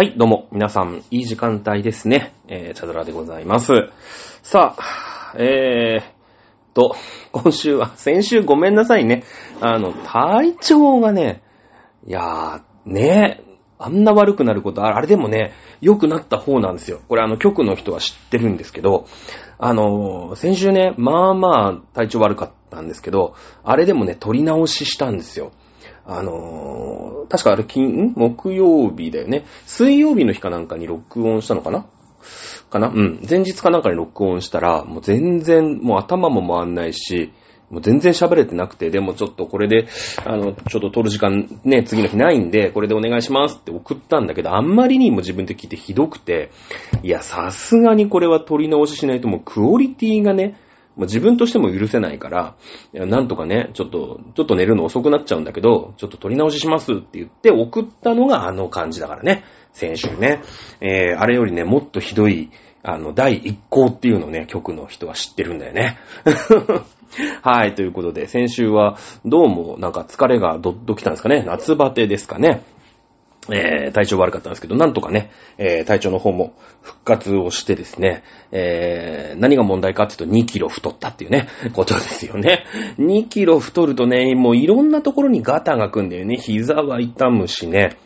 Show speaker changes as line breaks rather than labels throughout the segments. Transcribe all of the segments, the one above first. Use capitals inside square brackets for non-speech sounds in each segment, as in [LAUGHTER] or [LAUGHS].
はい、どうも、皆さん、いい時間帯ですね。えー、チャドラでございます。さあ、えーと、今週は、[LAUGHS] 先週ごめんなさいね。あの、体調がね、いやー、ね、あんな悪くなること、あれでもね、良くなった方なんですよ。これあの、局の人は知ってるんですけど、あの、先週ね、まあまあ体調悪かったんですけど、あれでもね、撮り直ししたんですよ。あのー、確かあれ金、木曜日だよね。水曜日の日かなんかに録音したのかな？かな？うん。前日かなんかに録音したら、もう全然、もう頭も回んないし、もう全然喋れてなくて、でもちょっとこれで、あの、ちょっと撮る時間ね、次の日ないんで、これでお願いしますって送ったんだけど、あんまりにも自分で聞いてひどくて、いや、さすがにこれは撮り直ししないともうクオリティがね、もう自分としても許せないから、なんとかね、ちょっと、ちょっと寝るの遅くなっちゃうんだけど、ちょっと撮り直ししますって言って送ったのがあの感じだからね。先週ね。えー、あれよりね、もっとひどい、あの、第一項っていうのをね、局の人は知ってるんだよね。[LAUGHS] はい、ということで、先週は、どうも、なんか疲れがどっときたんですかね。夏バテですかね。えー、体調悪かったんですけど、なんとかね、えー、体調の方も復活をしてですね、えー、何が問題かっていうと2キロ太ったっていうね、[LAUGHS] ことですよね。2キロ太るとね、もういろんなところにガタがくんだよね。膝は痛むしね。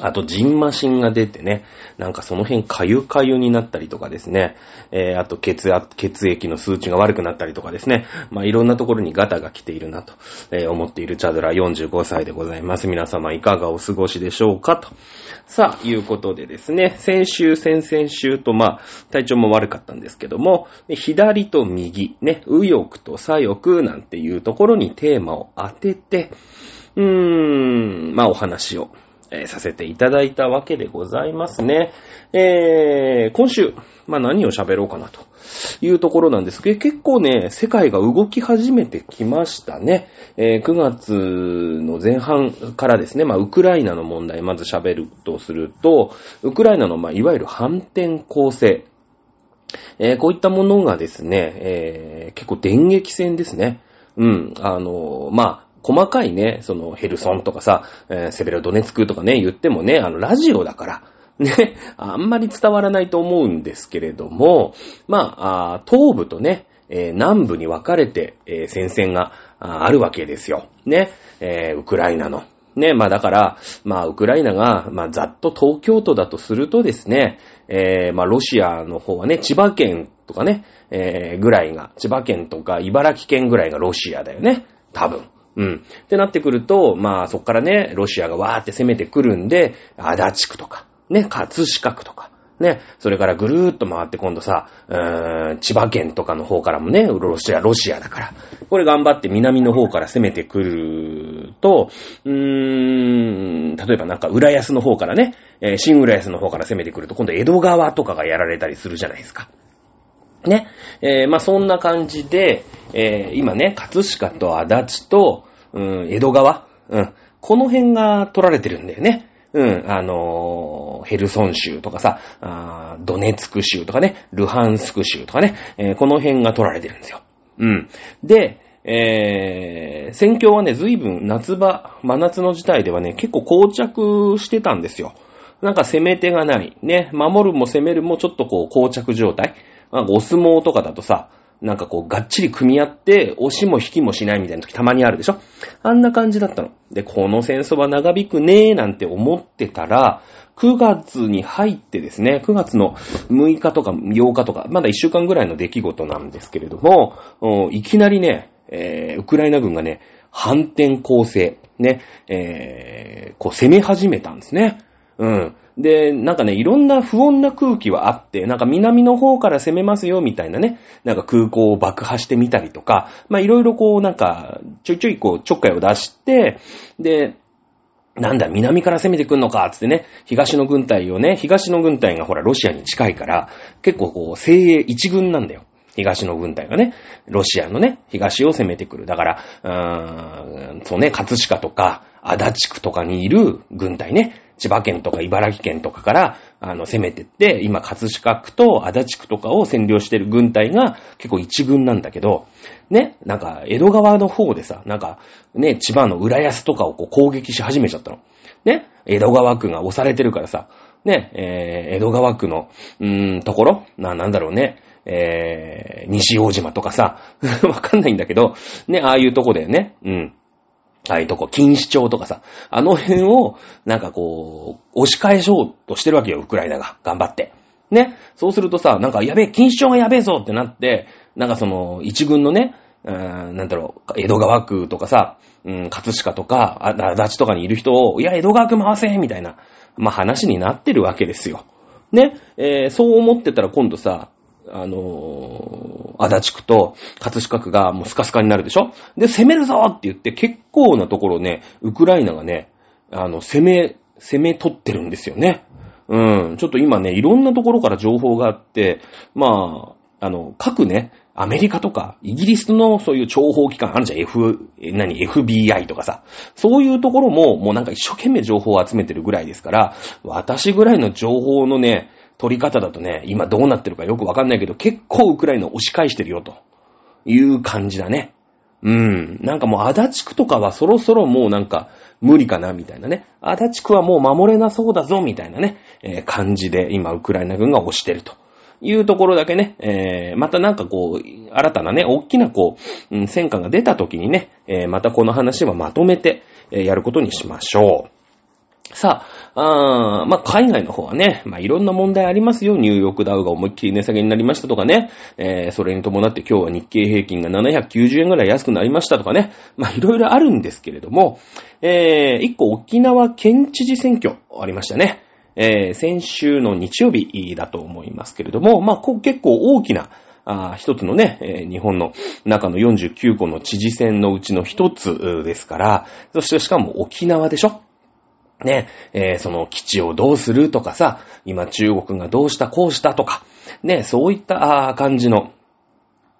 あと、ジンマシンが出てね、なんかその辺かゆかゆになったりとかですね、えー、あと血圧、血液の数値が悪くなったりとかですね、まあいろんなところにガタが来ているなと、え、思っているチャドラ45歳でございます。皆様いかがお過ごしでしょうかと。さあ、いうことでですね、先週、先々週とまあ、体調も悪かったんですけども、左と右、ね、右翼と左翼なんていうところにテーマを当てて、うーん、まあお話をえー、させていただいたわけでございますね。えー、今週、まあ、何を喋ろうかなというところなんですけど、結構ね、世界が動き始めてきましたね。えー、9月の前半からですね、まあ、ウクライナの問題、まず喋るとすると、ウクライナの、まあ、いわゆる反転攻勢。えー、こういったものがですね、えー、結構電撃戦ですね。うん、あのまあ、細かいね、そのヘルソンとかさ、えー、セベロドネツクとかね、言ってもね、あの、ラジオだから、ね、あんまり伝わらないと思うんですけれども、まあ、あ東部とね、えー、南部に分かれて、えー、戦線があるわけですよ。ね、えー、ウクライナの。ね、まあだから、まあウクライナが、まあざっと東京都だとするとですね、えー、まあロシアの方はね、千葉県とかね、えー、ぐらいが、千葉県とか茨城県ぐらいがロシアだよね。多分。うん。ってなってくると、まあそこからね、ロシアがわーって攻めてくるんで、足立区とか、ね、葛飾区とか、ね、それからぐるーっと回って今度さ、うーん、千葉県とかの方からもね、ロシア、ロシアだから、これ頑張って南の方から攻めてくると、うーん、例えばなんか浦安の方からね、えー、新浦安の方から攻めてくると、今度江戸川とかがやられたりするじゃないですか。ね。えー、まあそんな感じで、えー、今ね、葛飾と足立と、うん、江戸川、うん、この辺が取られてるんだよね。うん、あのー、ヘルソン州とかさ、あドネツク州とかね、ルハンスク州とかね、えー、この辺が取られてるんですよ。うん。で、えー、戦況はね、随分夏場、真夏の事態ではね、結構膠着してたんですよ。なんか攻め手がない。ね、守るも攻めるもちょっとこう膠着状態。なんかお相撲とかだとさ、なんかこう、がっちり組み合って、押しも引きもしないみたいな時たまにあるでしょ？あんな感じだったの。で、この戦争は長引くねーなんて思ってたら、9月に入ってですね、9月の6日とか8日とか、まだ1週間ぐらいの出来事なんですけれども、いきなりね、えー、ウクライナ軍がね、反転攻勢、ね、えー、こう攻め始めたんですね。うん。で、なんかね、いろんな不穏な空気はあって、なんか南の方から攻めますよ、みたいなね、なんか空港を爆破してみたりとか、まあいろいろこう、なんか、ちょいちょいこう、ちょっかいを出して、で、なんだ、南から攻めてくんのか、つってね、東の軍隊をね、東の軍隊がほら、ロシアに近いから、結構こう、精鋭一軍なんだよ。東の軍隊がね、ロシアのね、東を攻めてくる。だから、うーん、そうね、葛飾とか、足立区とかにいる軍隊ね、千葉県とか茨城県とかから、あの、攻めてって、今、葛飾区と足立区とかを占領してる軍隊が結構一軍なんだけど、ね、なんか、江戸川の方でさ、なんか、ね、千葉の浦安とかをこう攻撃し始めちゃったの。ね、江戸川区が押されてるからさ、ね、えー、江戸川区の、うーん、ところな、なんだろうね。えー、西大島とかさ、[LAUGHS] わかんないんだけど、ね、ああいうとこだよね。うん。ああいうとこ、錦糸町とかさ、あの辺を、なんかこう、押し返そうとしてるわけよ、ウクライナが。頑張って。ね。そうするとさ、なんか、やべえ、錦糸町がやべえぞってなって、なんかその、一軍のね、うーん、なんだろう、江戸川区とかさ、うん、葛飾とか、あ、足立とかにいる人を、いや、江戸川区回せみたいな、まあ話になってるわけですよ。ね。えー、そう思ってたら今度さ、あのー、足立区と葛飾区がもうスカスカになるでしょ？で、攻めるぞって言って結構なところね、ウクライナがね、あの、攻め、攻め取ってるんですよね。うん。ちょっと今ね、いろんなところから情報があって、まあ、あの、各ね、アメリカとか、イギリスのそういう諜報機関あるじゃん。F、何 ?FBI とかさ。そういうところも、もうなんか一生懸命情報を集めてるぐらいですから、私ぐらいの情報のね、取り方だとね、今どうなってるかよくわかんないけど、結構ウクライナ押し返してるよ、という感じだね。うん。なんかもう足立区とかはそろそろもうなんか無理かな、みたいなね。足立区はもう守れなそうだぞ、みたいなね、えー、感じで今ウクライナ軍が押してると。いうところだけね、えー、またなんかこう、新たなね、大きなこう、戦果が出た時にね、えー、またこの話はまとめて、えー、やることにしましょう。さあ、あまあ、海外の方はね、まあ、いろんな問題ありますよ。ニューヨークダウが思いっきり値下げになりましたとかね。えー、それに伴って今日は日経平均が790円ぐらい安くなりましたとかね。まあ、いろいろあるんですけれども、えー、一個沖縄県知事選挙ありましたね。えー、先週の日曜日だと思いますけれども、まあ、こ結構大きな、あ一つのね、えー、日本の中の49個の知事選のうちの一つですから、そしてしかも沖縄でしょね、えー、その基地をどうするとかさ、今中国がどうしたこうしたとか、ね、そういった感じの、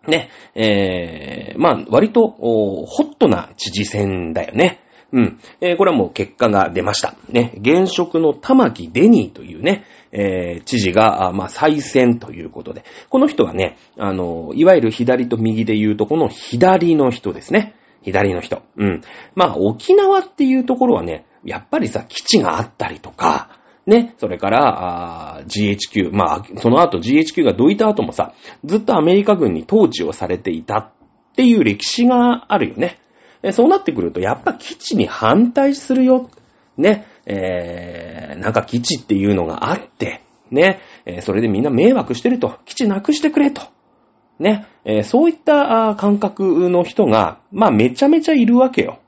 ね、えー、まあ、割と、ホットな知事選だよね。うん。えー、これはもう結果が出ました。ね、現職の玉木デニーというね、えー、知事が、あまあ、再選ということで、この人はね、あの、いわゆる左と右で言うとこの左の人ですね。左の人。うん。まあ、沖縄っていうところはね、やっぱりさ、基地があったりとか、ね、それから、GHQ、まあ、その後 GHQ がどいた後もさ、ずっとアメリカ軍に統治をされていたっていう歴史があるよね。そうなってくると、やっぱ基地に反対するよ。ね、えー、なんか基地っていうのがあって、ね、それでみんな迷惑してると、基地なくしてくれと。ね、そういった感覚の人が、まあめちゃめちゃいるわけよ。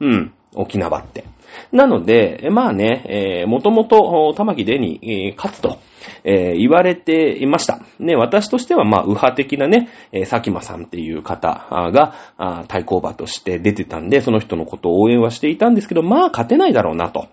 うん、沖縄って。なので、まあね、えー、もともと、玉木でに、えー、勝つと、えー、言われていました。ね、私としては、まあ、右派的なね、えー、佐喜間さんっていう方が、あ対抗馬として出てたんで、その人のことを応援はしていたんですけど、まあ、勝てないだろうなと。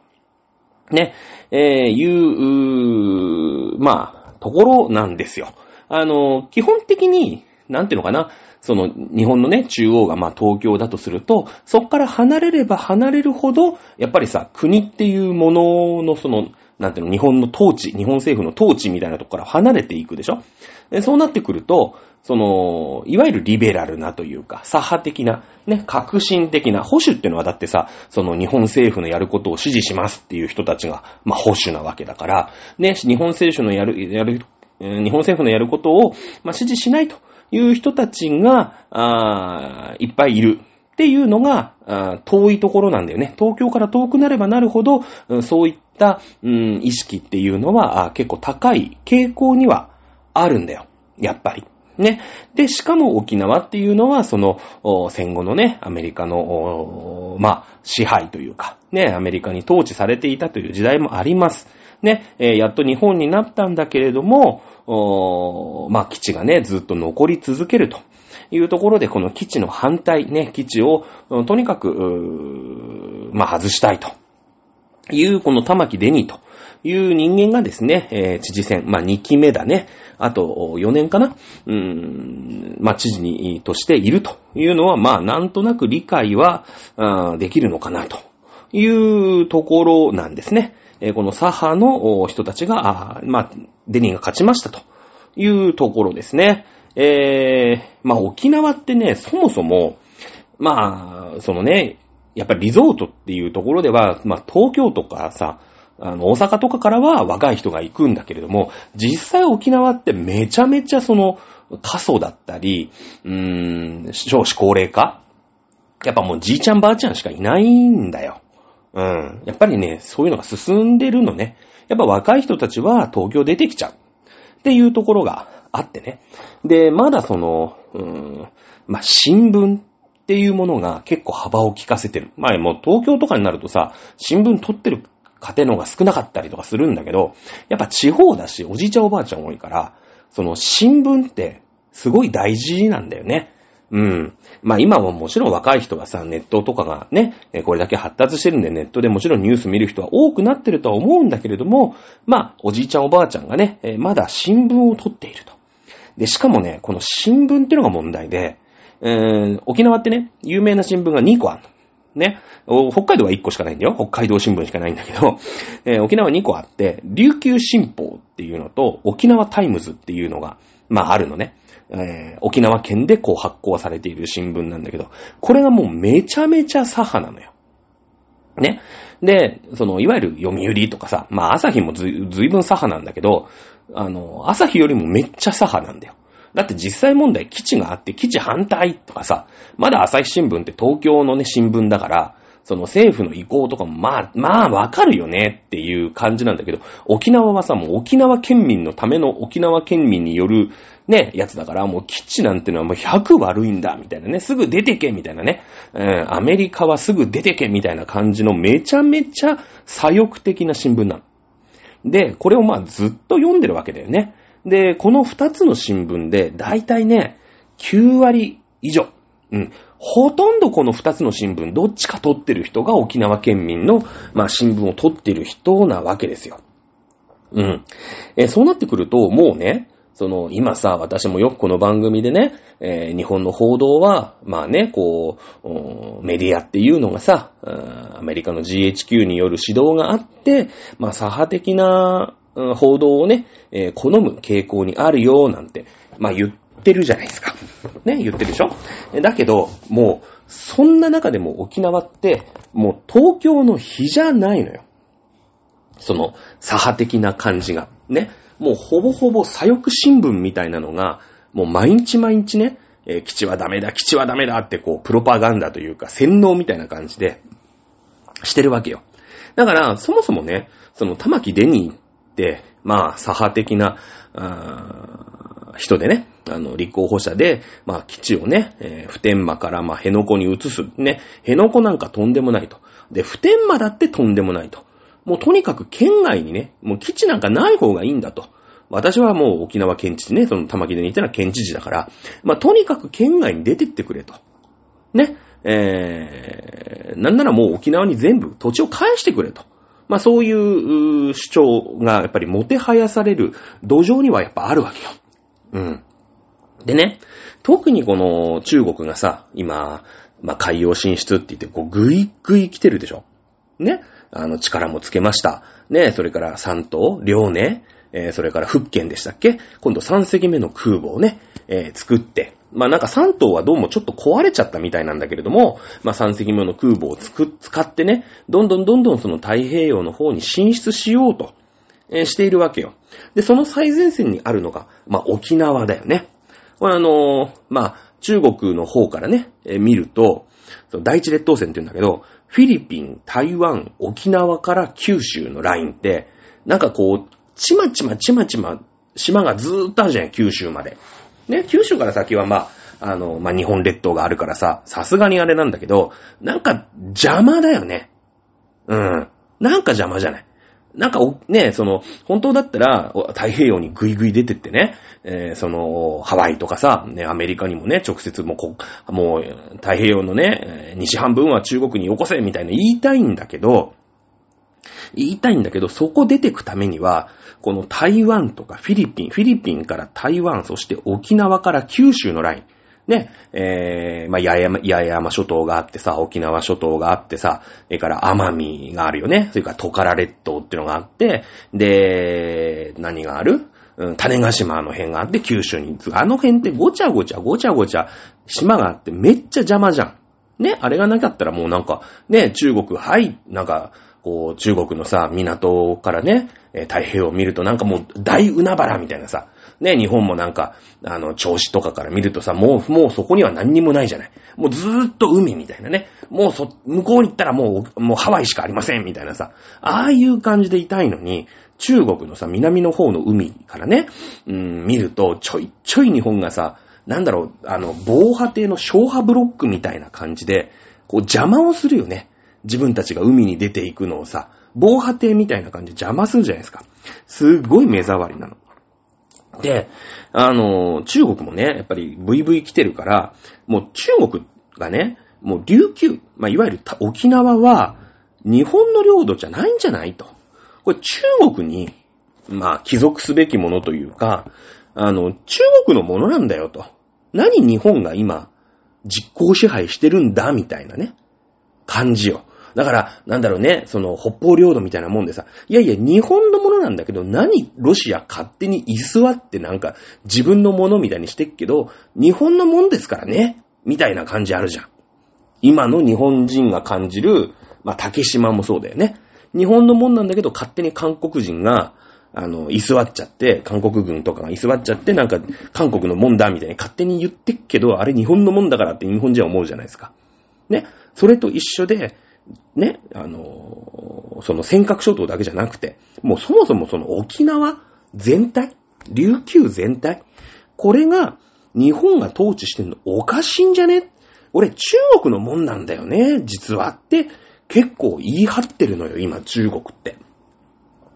ね、えー、いう、まあ、ところなんですよ。あの、基本的に、なんていうのかな、その日本のね、中央がまあ東京だとすると、そこから離れれば離れるほど、やっぱりさ、国っていうもののその、なんていうの、日本の統治、日本政府の統治みたいなとこから離れていくでしょ？でそうなってくると、その、いわゆるリベラルなというか、左派的な、ね、革新的な、保守っていうのはだってさ、その日本政府のやることを支持しますっていう人たちが、まあ保守なわけだから、ね、日本政府のやる、やる、日本政府のやることを、まあ支持しないと。いう人たちが、あいっぱいいる。っていうのが、遠いところなんだよね。東京から遠くなればなるほど、そういった、うん、意識っていうのは結構高い傾向にはあるんだよ。やっぱり。ね。で、しかも沖縄っていうのは、その、戦後のね、アメリカの、まあ、支配というか、ね、アメリカに統治されていたという時代もあります。ね、えー、やっと日本になったんだけれども、まあ、基地がね、ずっと残り続けるというところで、この基地の反対、ね、基地を、とにかく、まあ、外したいという、この玉木デニーという人間がですね、えー、知事選、まあ、2期目だね。あと、4年かなうーん、まあ、知事に、としているというのは、まあ、なんとなく理解は、できるのかなというところなんですね。えこの左派の人たちが、まあ、デニーが勝ちましたというところですね。えー、まあ沖縄ってね、そもそも、まあ、そのね、やっぱりリゾートっていうところでは、まあ東京とかさ、あの、大阪とかからは若い人が行くんだけれども、実際沖縄ってめちゃめちゃその、過疎だったり、うーん、少子高齢化やっぱもうじいちゃんばあちゃんしかいないんだよ。うん。やっぱりね、そういうのが進んでるのね。やっぱ若い人たちは東京出てきちゃう。っていうところがあってね。で、まだその、うーん、まあ、新聞っていうものが結構幅を利かせてる。まあ、もう東京とかになるとさ、新聞撮ってる家庭の方が少なかったりとかするんだけど、やっぱ地方だし、おじいちゃんおばあちゃん多いから、その新聞ってすごい大事なんだよね。うん。まあ今はもちろん若い人がさ、ネットとかがね、これだけ発達してるんでネットでもちろんニュース見る人は多くなってるとは思うんだけれども、まあおじいちゃんおばあちゃんがね、まだ新聞を取っていると。で、しかもね、この新聞っていうのが問題で、えー、沖縄ってね、有名な新聞が2個あるの。ね。北海道は1個しかないんだよ。北海道新聞しかないんだけど、えー、沖縄2個あって、琉球新報っていうのと、沖縄タイムズっていうのが、まああるのね。えー、沖縄県でこう発行されている新聞なんだけど、これがもうめちゃめちゃ左派なのよ。ね。で、その、いわゆる読売とかさ、まあ朝日もず、ずいぶん左派なんだけど、あの、朝日よりもめっちゃ左派なんだよ。だって実際問題基地があって基地反対とかさ、まだ朝日新聞って東京のね、新聞だから、その政府の意向とかもまあ、まあわかるよねっていう感じなんだけど、沖縄はさ、もう沖縄県民のための沖縄県民によるね、やつだから、もう基地なんてのはもう100悪いんだ、みたいなね、すぐ出てけ、みたいなね、うん、アメリカはすぐ出てけ、みたいな感じのめちゃめちゃ左翼的な新聞なの。で、これをまあずっと読んでるわけだよね。で、この2つの新聞で、だいたいね、9割以上、うん、ほとんどこの2つの新聞、どっちか取ってる人が沖縄県民の、まあ新聞を取ってる人なわけですよ。うん。えそうなってくると、もうね、その、今さ、私もよくこの番組でね、えー、日本の報道は、まあね、こう、メディアっていうのがさ、アメリカの GHQ による指導があって、まあ、左派的な報道をね、えー、好む傾向にあるよ、なんて、まあ言ってるじゃないですか。ね、言ってるでしょ？だけど、もう、そんな中でも沖縄って、もう東京の日じゃないのよ。その、左派的な感じが。ね。もうほぼほぼ左翼新聞みたいなのが、もう毎日毎日ね、えー、基地はダメだ、基地はダメだってこう、プロパガンダというか、洗脳みたいな感じで、してるわけよ。だから、そもそもね、その玉木デニーって、まあ、左派的な、人でね、あの、立候補者で、まあ、基地をね、えー、普天間から、まあ、辺野古に移す。ね、辺野古なんかとんでもないと。で、普天間だってとんでもないと。もうとにかく県外にね、もう基地なんかない方がいいんだと。私はもう沖縄県知事ね、その玉木でにいたら県知事だから、まあとにかく県外に出てってくれと。ね。えー、なんならもう沖縄に全部土地を返してくれと。まあそういう主張がやっぱりもてはやされる土壌にはやっぱあるわけよ。うん。でね、特にこの中国がさ、今、まあ海洋進出って言って、こうぐいぐい来てるでしょ。ね。あの、力もつけました。ね、それから三島、両ね、えー、それから福建でしたっけ？今度3隻目の空母をね、えー、作って、まあなんか3島はどうもちょっと壊れちゃったみたいなんだけれども、まあ3隻目の空母をつく、使ってね、どんどんどんどんその太平洋の方に進出しようと、えー、しているわけよ。で、その最前線にあるのが、まあ沖縄だよね。これあのー、まあ中国の方からね、えー、見ると、第一列島線って言うんだけど、フィリピン、台湾、沖縄から九州のラインって、なんかこう、ちまちまちまちま、島がずーっとあるじゃん、九州まで。ね、九州から先はまあ、あの、まあ、日本列島があるからさ、さすがにあれなんだけど、なんか邪魔だよね。うん。なんか邪魔じゃない。なんか、ね、その、本当だったら、太平洋にぐいぐい出てってね、えー、その、ハワイとかさ、ね、アメリカにもね、直接もうこ、もう、太平洋のね、西半分は中国によこせ、みたいな言いたいんだけど、言いたいんだけど、そこ出てくためには、この台湾とかフィリピン、フィリピンから台湾、そして沖縄から九州のライン、ね、えー、まあ、八重山、八重山諸島があってさ、沖縄諸島があってさ、それから奄美があるよね。それからトカラ列島っていうのがあって、で、何がある？うん、種ヶ島の辺があって九州に、あの辺ってごちゃごちゃごちゃごちゃ島があってめっちゃ邪魔じゃん。ね、あれがなかったらもうなんか、ね、中国、はい、なんか、こう、中国のさ、港からね、えー太平洋を見るとなんかもう大海原みたいなさ、ね、日本もなんか、あの、銚子とかから見るとさ、もう、もうそこには何にもないじゃない。もうずーっと海みたいなね。もうそ、向こうに行ったらもう、もうハワイしかありませんみたいなさ。ああいう感じでいたいのに、中国のさ、南の方の海からね、うん、見ると、ちょいちょい日本がさ、なんだろう、あの、防波堤の消波ブロックみたいな感じで、こう邪魔をするよね。自分たちが海に出ていくのをさ、防波堤みたいな感じで邪魔するじゃないですか。すっごい目障りなの。で、あの、中国もね、やっぱり VV 来てるから、もう中国がね、もう琉球、まあ、いわゆる沖縄は、日本の領土じゃないんじゃないと。これ中国に、まあ、帰属すべきものというか、あの、中国のものなんだよと。何日本が今、実行支配してるんだ、みたいなね、感じよ。だから、なんだろうね、その、北方領土みたいなもんでさ、いやいや、日本のものなんだけど、何、ロシア勝手に居座ってなんか、自分のものみたいにしてっけど、日本のもんですからね、みたいな感じあるじゃん。今の日本人が感じる、まあ、竹島もそうだよね。日本のもんなんだけど、勝手に韓国人が、あの、居座っちゃって、韓国軍とかが居座っちゃって、なんか、韓国のもんだ、みたいに勝手に言ってっけど、あれ日本のもんだからって日本人は思うじゃないですか。ね。それと一緒で、ね、あの、その尖閣諸島だけじゃなくて、もうそもそもその沖縄全体、琉球全体、これが日本が統治してんのおかしいんじゃね？俺中国のもんなんだよね、実はって結構言い張ってるのよ、今中国って。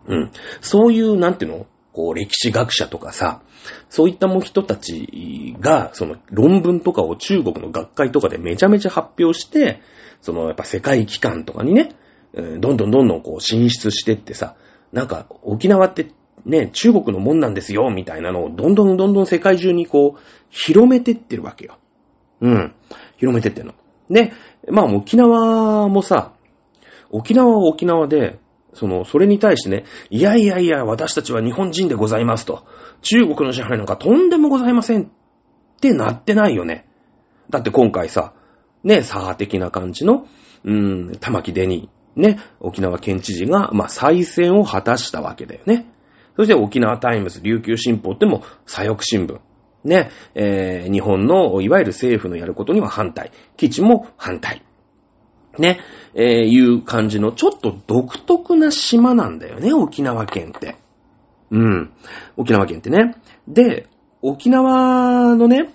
うん。そういう、なんていうの？こう、歴史学者とかさ、そういったも人たちが、その論文とかを中国の学会とかでめちゃめちゃ発表して、そのやっぱ世界機関とかにね、どんどんどんどんこう進出してってさ、なんか沖縄ってね、中国のもんなんですよ、みたいなのをどんどんどんどん世界中にこう、広めてってるわけよ。うん。広めてってんの。で、まあ沖縄もさ、沖縄は沖縄で、その、それに対してね、いやいやいや、私たちは日本人でございますと。中国の支配なんかとんでもございませんってなってないよね。だって今回さ、ね、左派的な感じの、うーん、玉城デニー、ね、沖縄県知事が、まあ、再選を果たしたわけだよね。そして沖縄タイムズ、琉球新報っても左翼新聞。ね、えー、日本の、いわゆる政府のやることには反対。基地も反対。ね、えー、いう感じの、ちょっと独特な島なんだよね、沖縄県って。うん。沖縄県ってね。で、沖縄のね、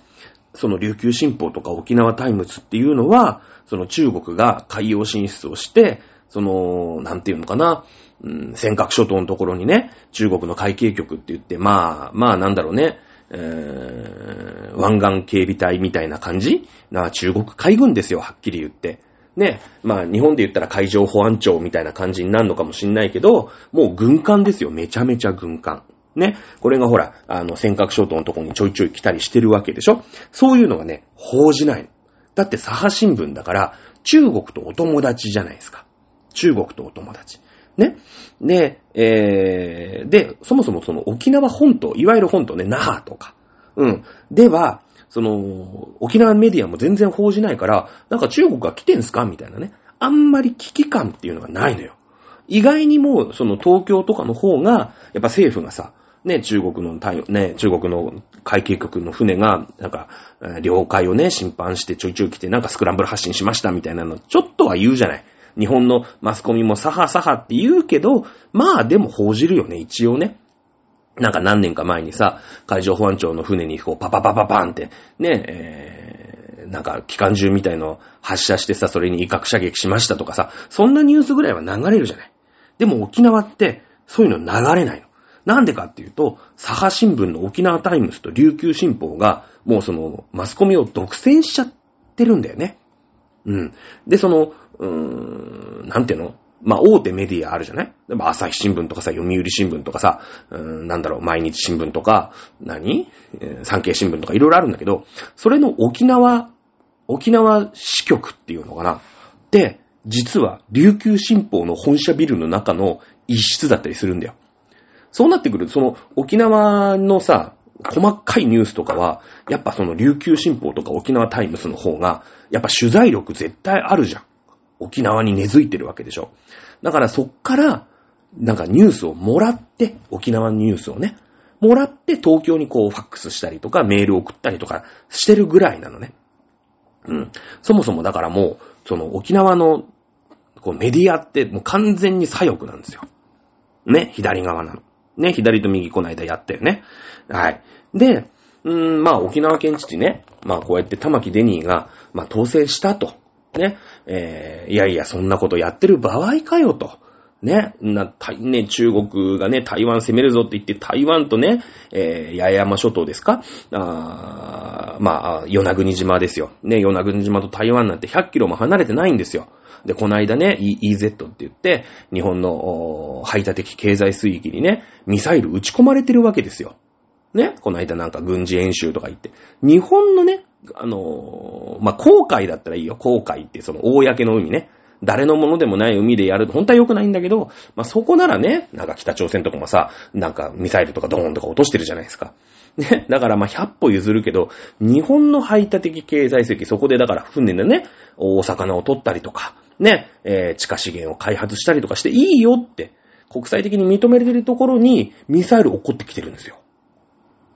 その琉球新報とか沖縄タイムズっていうのは、その中国が海洋進出をして、その、なんていうのかな、うん、尖閣諸島のところにね、中国の海警局って言って、まあ、まあなんだろうね、えー、湾岸警備隊みたいな感じな中国海軍ですよ、はっきり言って。ね、まあ日本で言ったら海上保安庁みたいな感じになるのかもしんないけど、もう軍艦ですよ、めちゃめちゃ軍艦。ね。これがほら、あの、尖閣諸島のとこにちょいちょい来たりしてるわけでしょ？そういうのがね、報じないの。だって、左派新聞だから、中国とお友達じゃないですか。中国とお友達。ね。で、えー、で、そもそもその沖縄本島、いわゆる本島ね、那覇とか。うん。では、その、沖縄メディアも全然報じないから、なんか中国が来てんすかみたいなね。あんまり危機感っていうのがないのよ。意外にも、その東京とかの方が、やっぱ政府がさ、ね、中国の対、ね、中国の海警局の船が、なんか、領海をね、侵犯してちょいちょい来て、なんかスクランブル発進しましたみたいなの、ちょっとは言うじゃない。日本のマスコミもサハサハって言うけど、まあでも報じるよね、一応ね。なんか何年か前にさ、海上保安庁の船にこうパパパパパンって、ね、えー、なんか機関銃みたいの発射してさ、それに威嚇射撃しましたとかさ、そんなニュースぐらいは流れるじゃない。でも沖縄って、そういうの流れないの。なんでかっていうと、左派新聞の沖縄タイムズと琉球新報が、もうその、マスコミを独占しちゃってるんだよね。うん。で、その、うーん、なんていうの？まあ、大手メディアあるじゃない？朝日新聞とかさ、読売新聞とかさ、うーん、なんだろう、毎日新聞とか、何、えー産経新聞とかいろいろあるんだけど、それの沖縄、沖縄支局っていうのかな？で、実は琉球新報の本社ビルの中の一室だったりするんだよ。そうなってくると、その沖縄のさ、細かいニュースとかは、やっぱその琉球新報とか沖縄タイムズの方が、やっぱ取材力絶対あるじゃん。沖縄に根付いてるわけでしょ。だからそっから、なんかニュースをもらって、沖縄のニュースをね、もらって東京にこうファックスしたりとかメール送ったりとかしてるぐらいなのね。うん。そもそもだからもう、その沖縄のこうメディアってもう完全に左翼なんですよ。ね、左側なの。ね、左と右この間やったよね。はい。で、うーん、まあ沖縄県知事ね、まあこうやって玉城デニーが、まあ当選したと。ね、えー、いやいや、そんなことやってる場合かよと。ね、な、ね、中国がね、台湾攻めるぞって言って、台湾とね、えー、八重山諸島ですか？あまあ、与那国島ですよ。ね、与那国島と台湾なんて100キロも離れてないんですよ。で、この間ね、EZ って言って、日本の排他的経済水域にね、ミサイル撃ち込まれてるわけですよ。ね、この間なんか軍事演習とか言って。日本のね、あのー、まあ、航海だったらいいよ。航海ってその公の海ね。誰のものでもない海でやると本当は良くないんだけど、まあ、そこならね、なんか北朝鮮とかもさ、なんかミサイルとかドーンとか落としてるじゃないですか。ね、だからま、100歩譲るけど、日本の排他的経済水域、そこでだから船でね、大魚を取ったりとか、ね、えー、地下資源を開発したりとかしていいよって、国際的に認められるところにミサイル起こってきてるんですよ。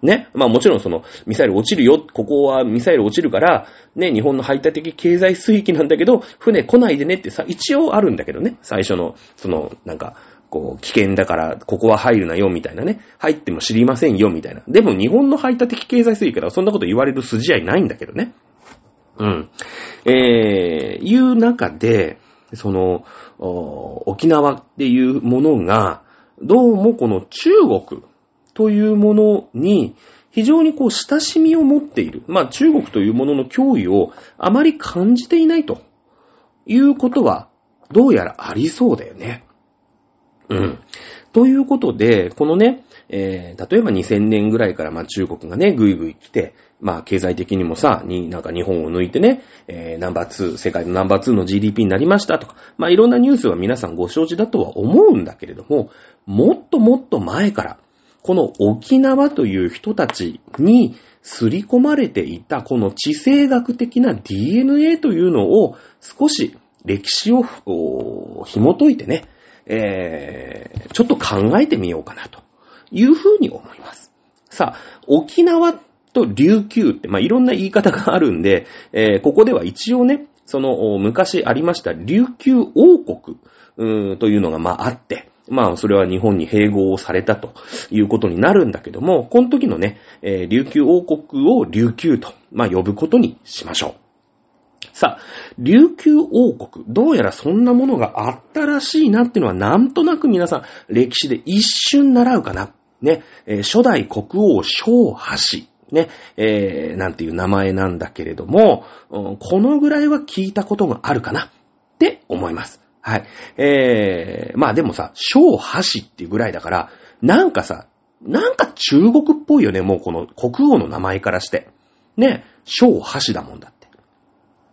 ね。まあもちろんその、ミサイル落ちるよ、ここはミサイル落ちるから、ね、日本の排他的経済水域なんだけど、船来ないでねってさ、一応あるんだけどね、最初の、その、なんか、こう、危険だから、ここは入るなよ、みたいなね。入っても知りませんよ、みたいな。でも日本の排他的経済水域からそんなこと言われる筋合いないんだけどね。うん。えー、いう中で、その、沖縄っていうものが、どうもこの中国というものに非常にこう親しみを持っている。まあ中国というものの脅威をあまり感じていないということはどうやらありそうだよね。うん。ということで、このね、えー、例えば2000年ぐらいからまあ中国がね、ぐいぐい来て、まあ経済的にもさ、になんか日本を抜いてね、えー、ナンバー2、世界のナンバー2の GDP になりましたとか、まあいろんなニュースは皆さんご承知だとは思うんだけれども、もっともっと前から、この沖縄という人たちに刷り込まれていたこの地政学的な DNA というのを少し歴史を紐解いてね、えー、ちょっと考えてみようかなと。いうふうに思います。さあ、沖縄と琉球って、まあ、いろんな言い方があるんで、えー、ここでは一応ね、その昔ありました琉球王国というのがまああって、まあ、それは日本に併合をされたということになるんだけども、この時のね、えー、琉球王国を琉球と、まあ、呼ぶことにしましょう。さあ、琉球王国、どうやらそんなものがあったらしいなっていうのはなんとなく皆さん歴史で一瞬習うかな。ね、えー、初代国王小橋。ね、えー、なんていう名前なんだけれども、このぐらいは聞いたことがあるかなって思います。はい。えー、まあでもさ、小橋っていうぐらいだから、なんかさ、なんか中国っぽいよね、もうこの国王の名前からして。ね、小橋だもんだ。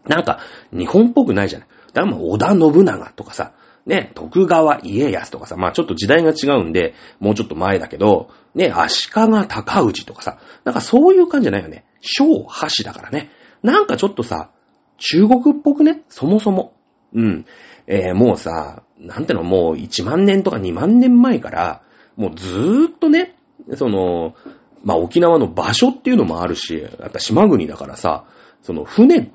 なんか、日本っぽくないじゃない。だからまあ、織田信長とかさ、ね、徳川家康とかさ、まあちょっと時代が違うんで、もうちょっと前だけど、ね、足利高氏とかさ、なんかそういう感じじゃないよね。小橋だからね。なんかちょっとさ、中国っぽくね、そもそも。うん。えー、もうさ、なんての、もう1万年とか2万年前から、もうずーっとね、その、まあ、沖縄の場所っていうのもあるし、やっぱ島国だからさ、その船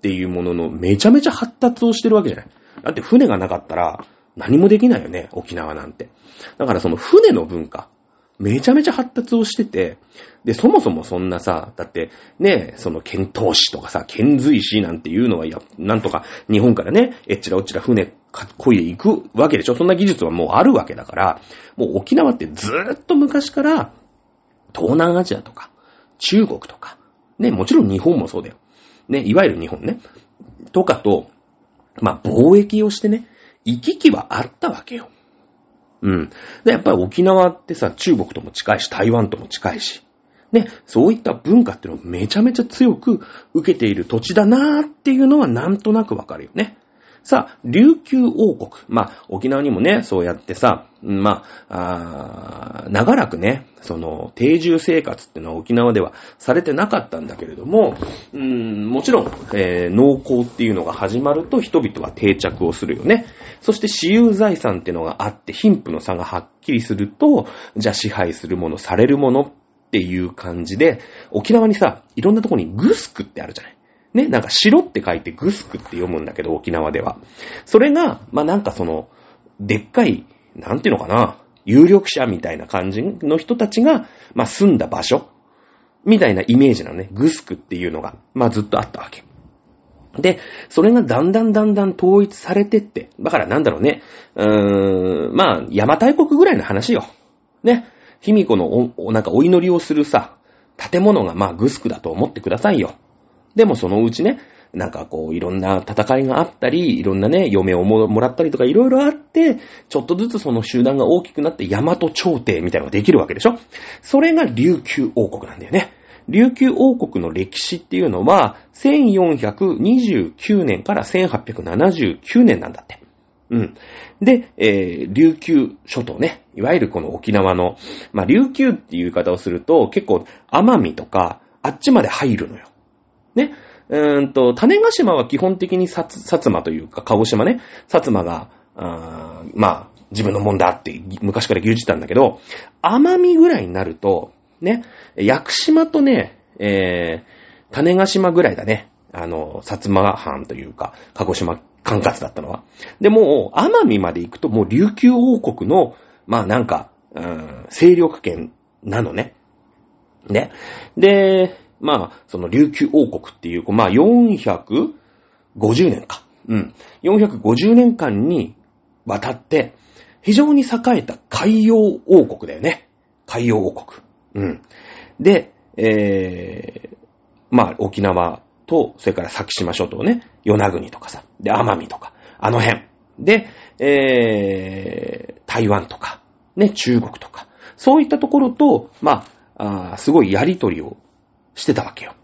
っていうもののめちゃめちゃ発達をしてるわけじゃない。だって船がなかったら何もできないよね、沖縄なんて。だからその船の文化、めちゃめちゃ発達をしてて、で、そもそもそんなさ、だって、ね、その剣闘士とかさ、剣髄士なんていうのは、や、なんとか日本からね、えっちらおっちら船、かっこいいで行くわけでしょそんな技術はもうあるわけだから、もう沖縄ってずーっと昔から、東南アジアとか、中国とか、ね、もちろん日本もそうだよ。ね、いわゆる日本ね。とかと、まあ、貿易をしてね、行き来はあったわけよ。うん。で、やっぱり沖縄ってさ、中国とも近いし、台湾とも近いし、ね、そういった文化っていうのをめちゃめちゃ強く受けている土地だなーっていうのはなんとなくわかるよね。さあ、琉球王国。まあ、沖縄にもね、そうやってさ、まあ、あ長らくね、その、定住生活っていうのは沖縄ではされてなかったんだけれども、うん、もちろん、えー、農耕っていうのが始まると人々は定着をするよね。そして私有財産っていうのがあって、貧富の差がはっきりすると、じゃあ支配するもの、されるものっていう感じで、沖縄にさ、いろんなとこにグスクってあるじゃない。ね、なんか白って書いてグスクって読むんだけど、沖縄では。それが、まあ、なんかその、でっかい、なんていうのかな、有力者みたいな感じの人たちが、まあ、住んだ場所みたいなイメージなのね。グスクっていうのが、まあ、ずっとあったわけ。で、それがだんだんだんだん統一されてって、だからなんだろうね、うーん、まあ、邪馬台国ぐらいの話よ。ね。卑弥呼のお、なんかお祈りをするさ、建物がまあグスクだと思ってくださいよ。でもそのうちね、なんかこう、いろんな戦いがあったり、いろんなね、嫁をもらったりとかいろいろあって、ちょっとずつその集団が大きくなって大和朝廷みたいなのができるわけでしょ？それが琉球王国なんだよね。琉球王国の歴史っていうのは、1429年から1879年なんだって。うん。で、えー、琉球諸島ね。いわゆるこの沖縄の、まあ、琉球っていう言い方をすると、結構、奄美とか、あっちまで入るのよ。ね。うーんと、種ヶ島は基本的に薩摩というか、鹿児島ね、薩摩が、まあ、自分のもんだって昔から牛耳ったんだけど、奄美ぐらいになると、ね、屋久島とね、えー、種ヶ島ぐらいだね。あの、薩摩藩というか、鹿児島管轄だったのは。で、もう、奄美まで行くともう琉球王国の、まあなんか、うん、勢力圏なのね。ね。で、まあ、その琉球王国っていう、まあ450年か。うん。450年間にわたって、非常に栄えた海洋王国だよね。海洋王国。うん。で、えー、まあ、沖縄と、それから先島諸島ね、与那国とかさ、で、奄美とか、あの辺。で、えー、台湾とか、ね、中国とか、そういったところと、まあ、あすごいやりとりをしてたわけよ。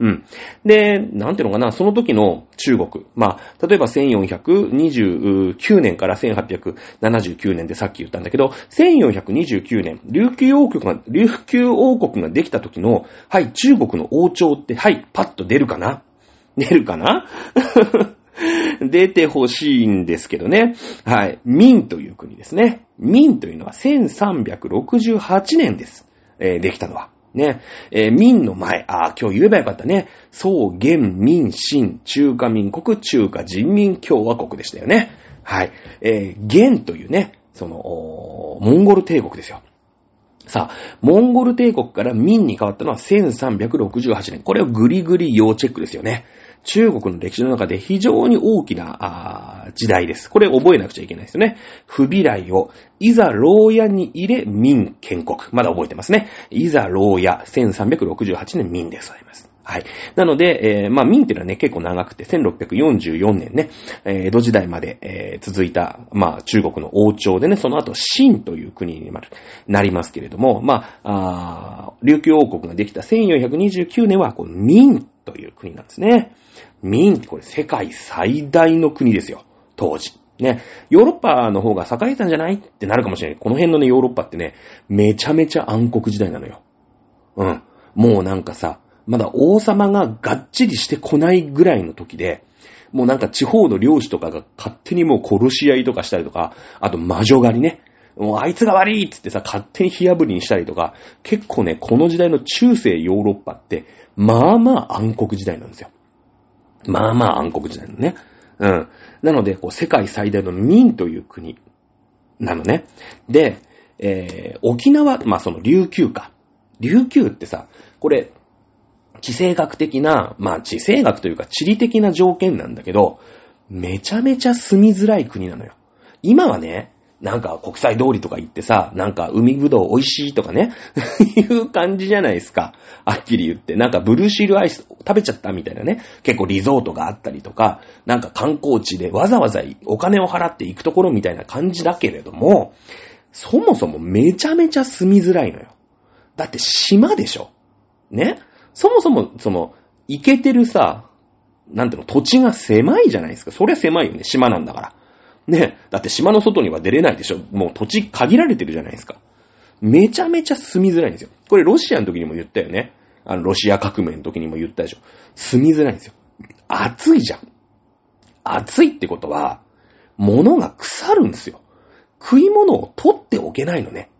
うん。で、なんていうのかな、その時の中国。まあ、例えば1429年から1879年でさっき言ったんだけど、1429年、琉球王国が、琉球王国ができた時の、はい、中国の王朝って、はい、パッと出るかな？出るかな？[LAUGHS] 出てほしいんですけどね。はい。明という国ですね。明というのは1368年です。えー、できたのは。ね、えー、民の前、ああ今日言えばよかったね。宋、元、民、新、中華民国、中華人民共和国でしたよね。はい。えー、元というね、その、モンゴル帝国ですよ。さあ、モンゴル帝国から民に変わったのは1368年。これをグリグリ要チェックですよね。中国の歴史の中で非常に大きな時代です。これ覚えなくちゃいけないですよね。不備来を、いざ牢屋に入れ、民建国。まだ覚えてますね。いざ牢屋、1368年民でございます。はい。なので、えー、まあ、民っていうのはね、結構長くて、1644年ね、えー、江戸時代まで、えー、続いた、まあ、中国の王朝でね、その後、秦という国になりますけれども、まあ、あ琉球王国ができた1429年は、この民という国なんですね。民これ世界最大の国ですよ。当時。ね。ヨーロッパの方が栄えたんじゃないってなるかもしれない。この辺のね、ヨーロッパってね、めちゃめちゃ暗黒時代なのよ。うん。もうなんかさ、まだ王様ががっちりしてこないぐらいの時で、もうなんか地方の領主とかが勝手にもう殺し合いとかしたりとか、あと魔女狩りね。もうあいつが悪いっつってさ、勝手に火炙りにしたりとか、結構ね、この時代の中世ヨーロッパって、まあまあ暗黒時代なんですよ。まあまあ暗黒時代のね。うん。なので、こう、世界最大の民という国なのね。で、えー、沖縄、まあその琉球か。琉球ってさ、これ、地政学的な、まあ地政学というか地理的な条件なんだけど、めちゃめちゃ住みづらい国なのよ。今はね、なんか国際通りとか行ってさ、なんか海ぶどう美味しいとかね、[LAUGHS] いう感じじゃないですか。はっきり言って。なんかブルーシールアイス食べちゃったみたいなね。結構リゾートがあったりとか、なんか観光地でわざわざお金を払って行くところみたいな感じだけれども、そもそもめちゃめちゃ住みづらいのよ。だって島でしょねそもそも、その、行けてるさ、なんていうの、土地が狭いじゃないですか。そりゃ狭いよね。島なんだから。ね。だって島の外には出れないでしょ。もう土地限られてるじゃないですか。めちゃめちゃ住みづらいんですよ。これロシアの時にも言ったよね。あの、ロシア革命の時にも言ったでしょ。住みづらいんですよ。暑いじゃん。暑いってことは、物が腐るんですよ。食い物を取っておけないのね。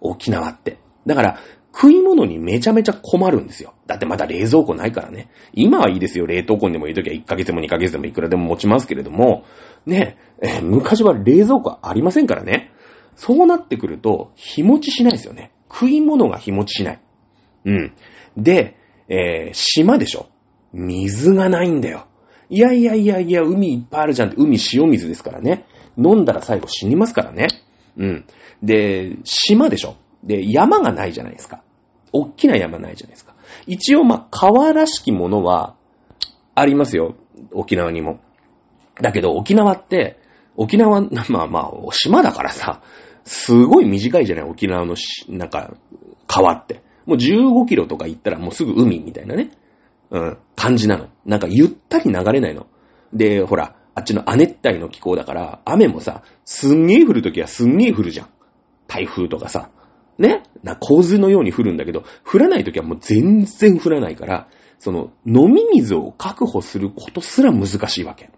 沖縄って。だから、食い物にめちゃめちゃ困るんですよ。だってまだ冷蔵庫ないからね。今はいいですよ。冷凍庫にでもいい時は1ヶ月でも2ヶ月でもいくらでも持ちますけれども、ね、昔は冷蔵庫ありませんからね。そうなってくると、日持ちしないですよね。食い物が日持ちしない。うん。で、えー、島でしょ。水がないんだよ。いやいやいやいや、海いっぱいあるじゃんって、海塩水ですからね。飲んだら最後死にますからね。うん。で、島でしょ。で、山がないじゃないですか。大きな山ないじゃないですか。一応、まあ、川らしきものは、ありますよ。沖縄にも。だけど、沖縄って、沖縄、[LAUGHS] まあまあ、島だからさ、すごい短いじゃない？沖縄のし、なんか、川って。もう15キロとか行ったらもうすぐ海みたいなね。うん、感じなの。なんかゆったり流れないの。で、ほら、あっちの亜熱帯の気候だから、雨もさ、すんげえ降るときはすんげえ降るじゃん。台風とかさ。ねな、洪水のように降るんだけど、降らないときはもう全然降らないから、その、飲み水を確保することすら難しいわけ。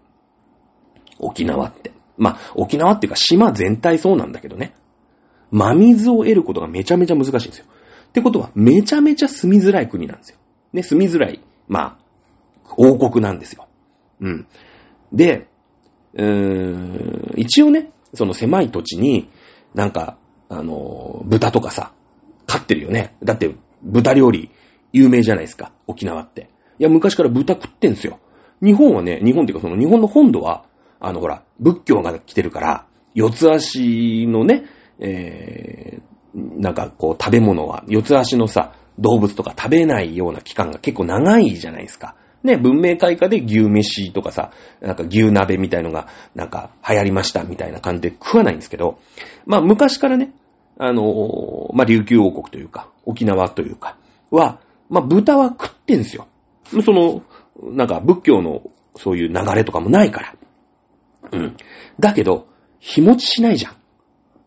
沖縄って。まあ、沖縄っていうか島全体そうなんだけどね。真水を得ることがめちゃめちゃ難しいんですよ。ってことは、めちゃめちゃ住みづらい国なんですよ。ね、住みづらい。まあ、王国なんですよ。うん。で、うーん、一応ね、その狭い土地に、なんか、あの、豚とかさ、飼ってるよね。だって、豚料理、有名じゃないですか、沖縄って。いや、昔から豚食ってんすよ。日本はね、日本っていうかその日本の本土は、あのほら、仏教が来てるから、四つ足のね、えー、なんかこう食べ物は、四つ足のさ、動物とか食べないような期間が結構長いじゃないですか。ね、文明開化で牛飯とかさ、なんか牛鍋みたいのが、なんか流行りましたみたいな感じで食わないんですけど、まあ昔からね、あの、まあ琉球王国というか、沖縄というか、は、まあ豚は食ってんすよ。その、なんか仏教のそういう流れとかもないから。うん。だけど、日持ちしないじゃん。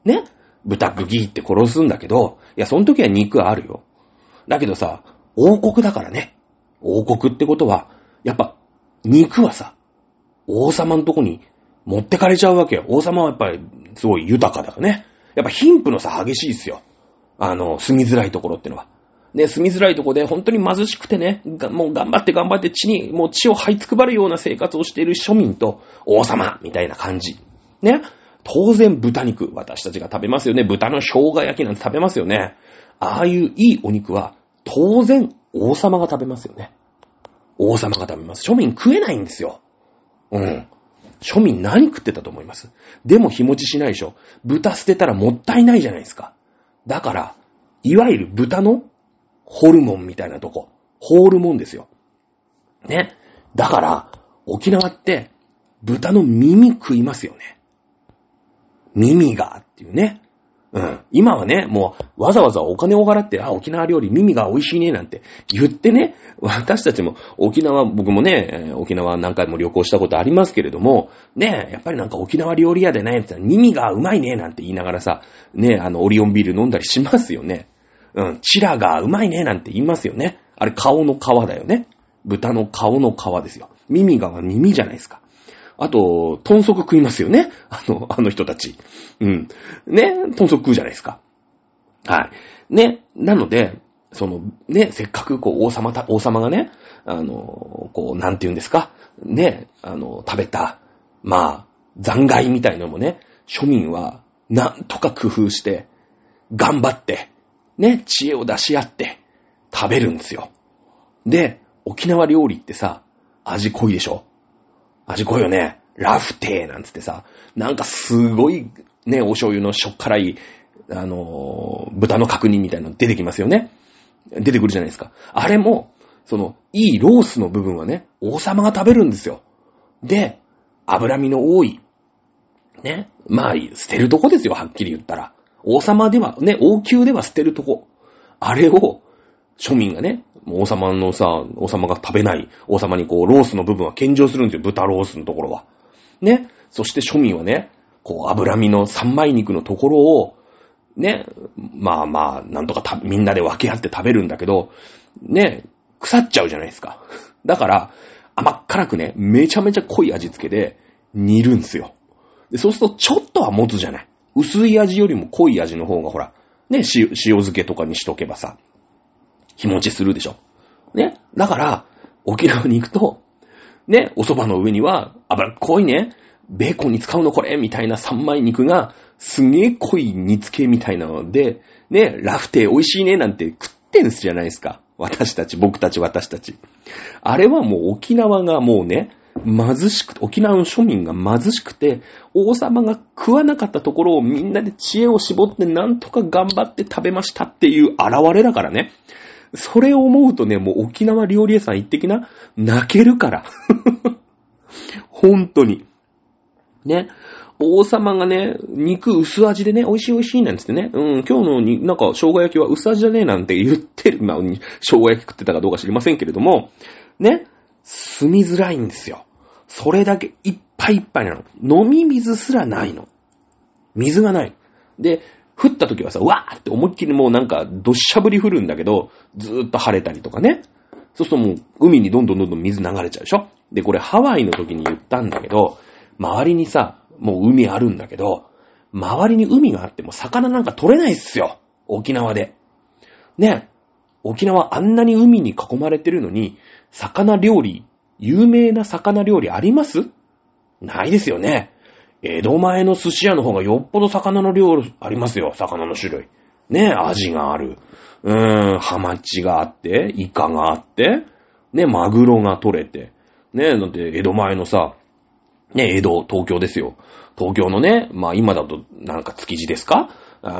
ね？豚グギーって殺すんだけど、いや、その時は肉はあるよ。だけどさ、王国だからね。王国ってことは、やっぱ、肉はさ、王様のとこに持ってかれちゃうわけよ。王様はやっぱり、すごい豊かだからね。やっぱ貧富の差激しいですよ。あの、住みづらいところってのは。で、住みづらいとこで本当に貧しくてね、もう頑張って頑張って地に、もう血を這いつくばるような生活をしている庶民と王様みたいな感じ。ね。当然豚肉、私たちが食べますよね。豚の生姜焼きなんて食べますよね。ああいういいお肉は、当然王様が食べますよね。王様が食べます。庶民食えないんですよ。うん。庶民何食ってたと思います？でも日持ちしないでしょ。豚捨てたらもったいないじゃないですか。だから、いわゆる豚のホルモンみたいなとこ。ホールモンですよ。ね。だから、沖縄って豚の耳食いますよね。耳がっていうね。うん。今はね、もう、わざわざお金を払って、あ、沖縄料理耳が美味しいね、なんて言ってね、私たちも沖縄、僕もね、沖縄何回も旅行したことありますけれども、ね、やっぱりなんか沖縄料理屋でね、耳がうまいね、なんて言いながらさ、ね、あの、オリオンビール飲んだりしますよね。うん、チラがうまいね、なんて言いますよね。あれ、顔の皮だよね。豚の顔の皮ですよ。耳が耳じゃないですか。あと、豚足食いますよね。[LAUGHS] あの、あの人たち。うん。ね、豚足食うじゃないですか。はい。ね、なので、その、ね、せっかくこう、王様た、王様がね、あの、こう、なんて言うんですか。ね、あの、食べた、まあ、残骸みたいのもね、庶民は、なんとか工夫して、頑張って、ね、知恵を出し合って、食べるんですよ。で、沖縄料理ってさ、味濃いでしょ？味濃いよね。ラフテーなんつってさ、なんかすごいね、お醤油のしょっからい、あのー、豚の角煮みたいなの出てきますよね。出てくるじゃないですか。あれも、その、いいロースの部分はね、王様が食べるんですよ。で、脂身の多い、ね、まあ、捨てるとこですよ、はっきり言ったら。王様では、ね、王宮では捨てるとこ。あれを、庶民がね、王様のさ、王様が食べない王様にこう、ロースの部分は献上するんですよ。豚ロースのところは。ね。そして庶民はね、こう、脂身の三枚肉のところを、ね、まあまあ、なんとかみんなで分け合って食べるんだけど、ね、腐っちゃうじゃないですか。[LAUGHS] だから、甘っ辛くね、めちゃめちゃ濃い味付けで煮るんすよ。でそうするとちょっとは持つじゃない。薄い味よりも濃い味の方がほら、ね、塩漬けとかにしとけばさ、日持ちするでしょ。ね。だから、沖縄に行くと、ね、お蕎麦の上には、脂っこいね、ベーコンに使うのこれみたいな三枚肉が、すげえ濃い煮付けみたいなので、ね、ラフテー美味しいねなんて食ってんすじゃないですか。私たち、僕たち、私たち。あれはもう沖縄がもうね、貧しく、沖縄の庶民が貧しくて、王様が食わなかったところをみんなで知恵を絞ってなんとか頑張って食べましたっていう現れだからね。それを思うとね、もう沖縄料理屋さん行ってきな、泣けるから。[LAUGHS] 本当に。ね。王様がね、肉薄味でね、美味しい美味しいなんつってね、うん、今日のに、なんか、生姜焼きは薄味だねえ、なんて [LAUGHS] 言ってる。まあ、生姜焼き食ってたかどうか知りませんけれども、ね、住みづらいんですよ。それだけいっぱいいっぱいなの。飲み水すらないの。水がない。で、降った時はさ、わーって思いっきりもうなんか、どっしゃぶり降るんだけど、ずーっと晴れたりとかね。そうするともう、海にどんどんどんどん水流れちゃうでしょ？で、これハワイの時に言ったんだけど、周りにさ、もう海あるんだけど、周りに海があっても魚なんか取れないっすよ。沖縄で。ね。沖縄あんなに海に囲まれてるのに、魚料理、有名な魚料理あります？ないですよね。江戸前の寿司屋の方がよっぽど魚の量ありますよ。魚の種類。ね、味がある。うーん、ハマチがあって、イカがあって、ね、マグロが取れて。ね、だって江戸前のさ、ね、江戸、東京ですよ。東京のね、まあ今だとなんか築地ですか？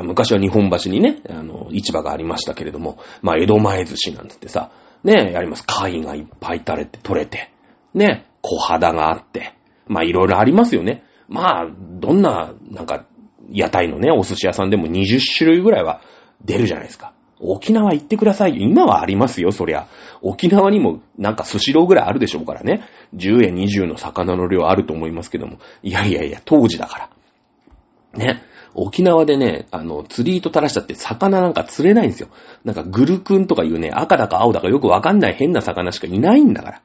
昔は日本橋にね、あの、市場がありましたけれども、まあ江戸前寿司なんつってさ、ね、やります。貝がいっぱい垂れて、取れて、ね、小肌があって、まあいろいろありますよね。まあ、どんな、なんか、屋台のね、お寿司屋さんでも20種類ぐらいは出るじゃないですか。沖縄行ってください。今はありますよ、そりゃ。沖縄にもなんか寿司ローぐらいあるでしょうからね。10円20の魚の量あると思いますけども。いやいやいや、当時だから。ね。沖縄でね、あの、釣り糸垂らしちゃって魚なんか釣れないんですよ。なんかグルクンとかいうね、赤だか青だかよくわかんない変な魚しかいないんだから。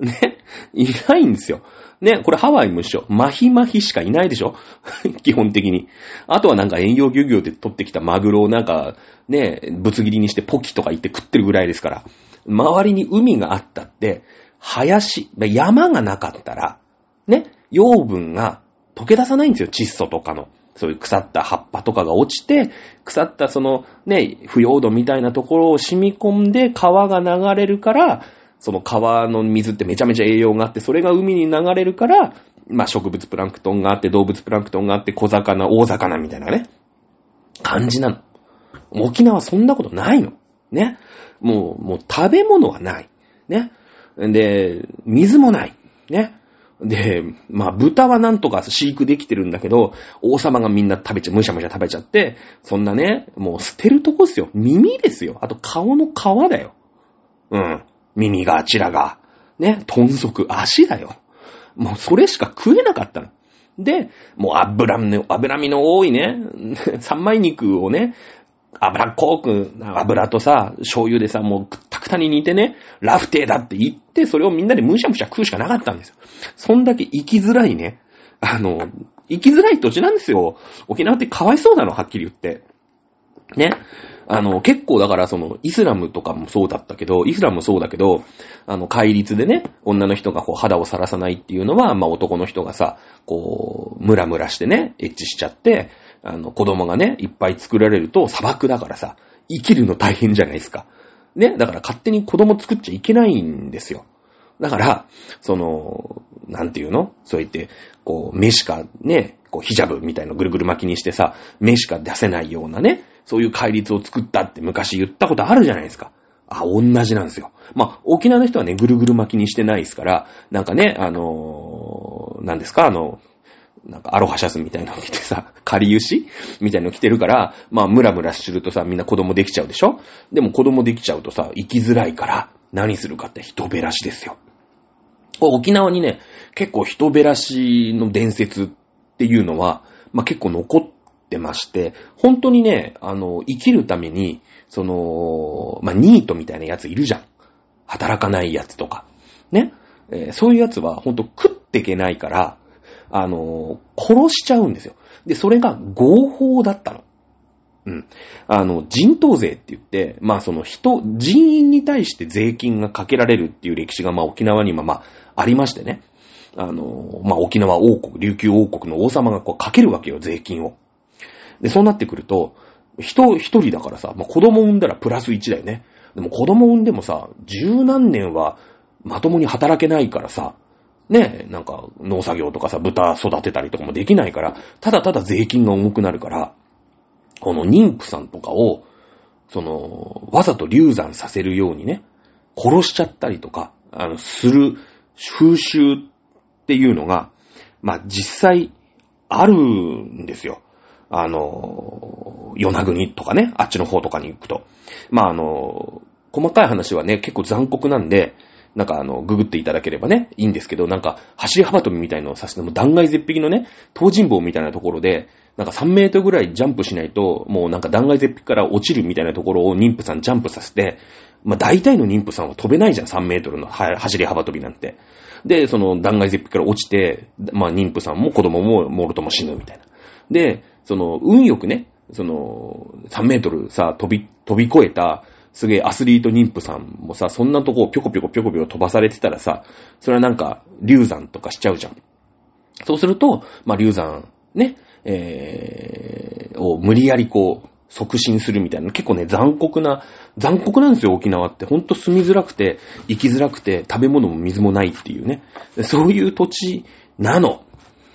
ね。[LAUGHS] いないんですよ。ね、これハワイも一緒。マヒマヒしかいないでしょ？[LAUGHS] 基本的に。あとはなんか遠洋漁業で取ってきたマグロをなんか、ね、ぶつ切りにしてポキとか言って食ってるぐらいですから。周りに海があったって、林、山がなかったら、ね、養分が溶け出さないんですよ。窒素とかの。そういう腐った葉っぱとかが落ちて、腐ったそのね、腐葉土みたいなところを染み込んで川が流れるから、その川の水ってめちゃめちゃ栄養があって、それが海に流れるから、まあ植物プランクトンがあって、動物プランクトンがあって、小魚、大魚みたいなね、感じなの。沖縄そんなことないの。ね。もう、もう食べ物はない。ね。で、水もない。ね。で、まあ豚はなんとか飼育できてるんだけど、王様がみんな食べちゃ、むしゃむしゃ食べちゃって、そんなね、もう捨てるとこっすよ。耳ですよ。あと顔の皮だよ。うん。耳が、あちらが、ね、豚足、足だよ。もうそれしか食えなかったの。で、もう油の、油身の多いね、[LAUGHS] 三枚肉をね、油っこく、油とさ、醤油でさ、もうくったくたに煮てね、ラフテーだって言って、それをみんなでむしゃむしゃ食うしかなかったんですよ。そんだけ生きづらいね、あの、生きづらい土地なんですよ。沖縄ってかわいそうなの、はっきり言って。ね。あの、結構だからその、イスラムとかもそうだったけど、イスラムもそうだけど、あの、戒律でね、女の人がこう肌をさらさないっていうのは、まあ男の人がさ、こう、ムラムラしてね、エッチしちゃって、あの、子供がね、いっぱい作られると砂漠だからさ、生きるの大変じゃないですか。ね、だから勝手に子供作っちゃいけないんですよ。だから、その、なんていうの？そう言って、こう、目しかね、こう、ヒジャブみたいなぐるぐる巻きにしてさ、目しか出せないようなね、そういう戒律を作ったって昔言ったことあるじゃないですか。あ、同じなんですよ。まあ、沖縄の人はね、ぐるぐる巻きにしてないですから、なんかね、あのー、何ですか、あの、なんかアロハシャツみたいなの着てさ、[LAUGHS] 仮ユシみたいなの着てるから、まあムラムラするとさ、みんな子供できちゃうでしょ？でも子供できちゃうとさ、生きづらいから、何するかって人べらしですよ。沖縄にね、結構人べらしの伝説っていうのは、まあ結構残ってまして、本当にね、あの、生きるために、その、まあニートみたいなやついるじゃん。働かないやつとか。ね。えー、そういうやつは本当食っていけないから、あの、殺しちゃうんですよ。で、それが合法だったの。うん。あの、人頭税って言って、まあその人、人員に対して税金がかけられるっていう歴史がまあ沖縄にもまあありましてね。あの、まあ沖縄王国、琉球王国の王様がこうかけるわけよ、税金を。で、そうなってくると、人一人だからさ、まあ子供産んだらプラス1だよね。でも子供産んでもさ、十何年はまともに働けないからさ、ね、なんか農作業とかさ、豚育てたりとかもできないから、ただただ税金が重くなるから、この妊婦さんとかを、その、わざと流産させるようにね、殺しちゃったりとか、あの、する風習っていうのが、まあ、実際、あるんですよ。あの、与那国とかね、あっちの方とかに行くと。まあ、あの、細かい話はね、結構残酷なんで、なんかあの、ググっていただければね、いいんですけど、なんか、走り幅跳びみたいのをさせても断崖絶壁のね、東尋坊みたいなところで、なんか3メートルぐらいジャンプしないと、もうなんか断崖絶壁から落ちるみたいなところを妊婦さんジャンプさせて、まあ大体の妊婦さんは飛べないじゃん、3メートルの走り幅跳びなんて。で、その断崖絶壁から落ちて、まあ妊婦さんも子供ももろとも死ぬみたいな。で、その、運よくね、その、3メートルさ、飛び、飛び越えた、すげえアスリート妊婦さんもさ、そんなとこをぴょこぴょこぴょこぴょこ飛ばされてたらさ、それはなんか、流産とかしちゃうじゃん。そうすると、まあ、流産、ね、えー、を無理やりこう、促進するみたいな、結構ね、残酷な、残酷なんですよ、沖縄って。ほんと住みづらくて、生きづらくて、食べ物も水もないっていうね。そういう土地なの。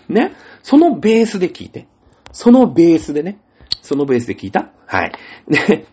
ね。そのベースで聞いて。そのベースでね。そのベースで聞いた？はい。で、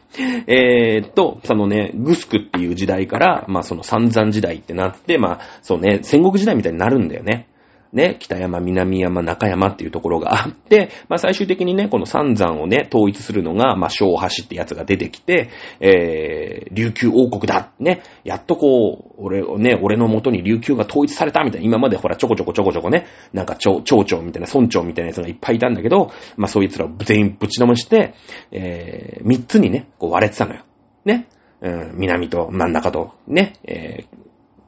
[LAUGHS] えー、っと、そのね、グスクっていう時代から、まあその散々時代ってなって、まあそうね、戦国時代みたいになるんだよね。ね、北山、南山、中山っていうところがあって、まあ最終的にね、この三山をね、統一するのが、まあ小橋ってやつが出てきて、えー、琉球王国だね、やっとこう、俺、ね、俺の元に琉球が統一されたみたいな、今までほらちょこちょこちょこちょこね、なんか町、長みたいな、村長みたいなやつがいっぱいいたんだけど、まあそいつらを全員ぶちのめして、えー、三つにね、こう割れてたのよ。ね、うん、南と真ん中と、ね、えー、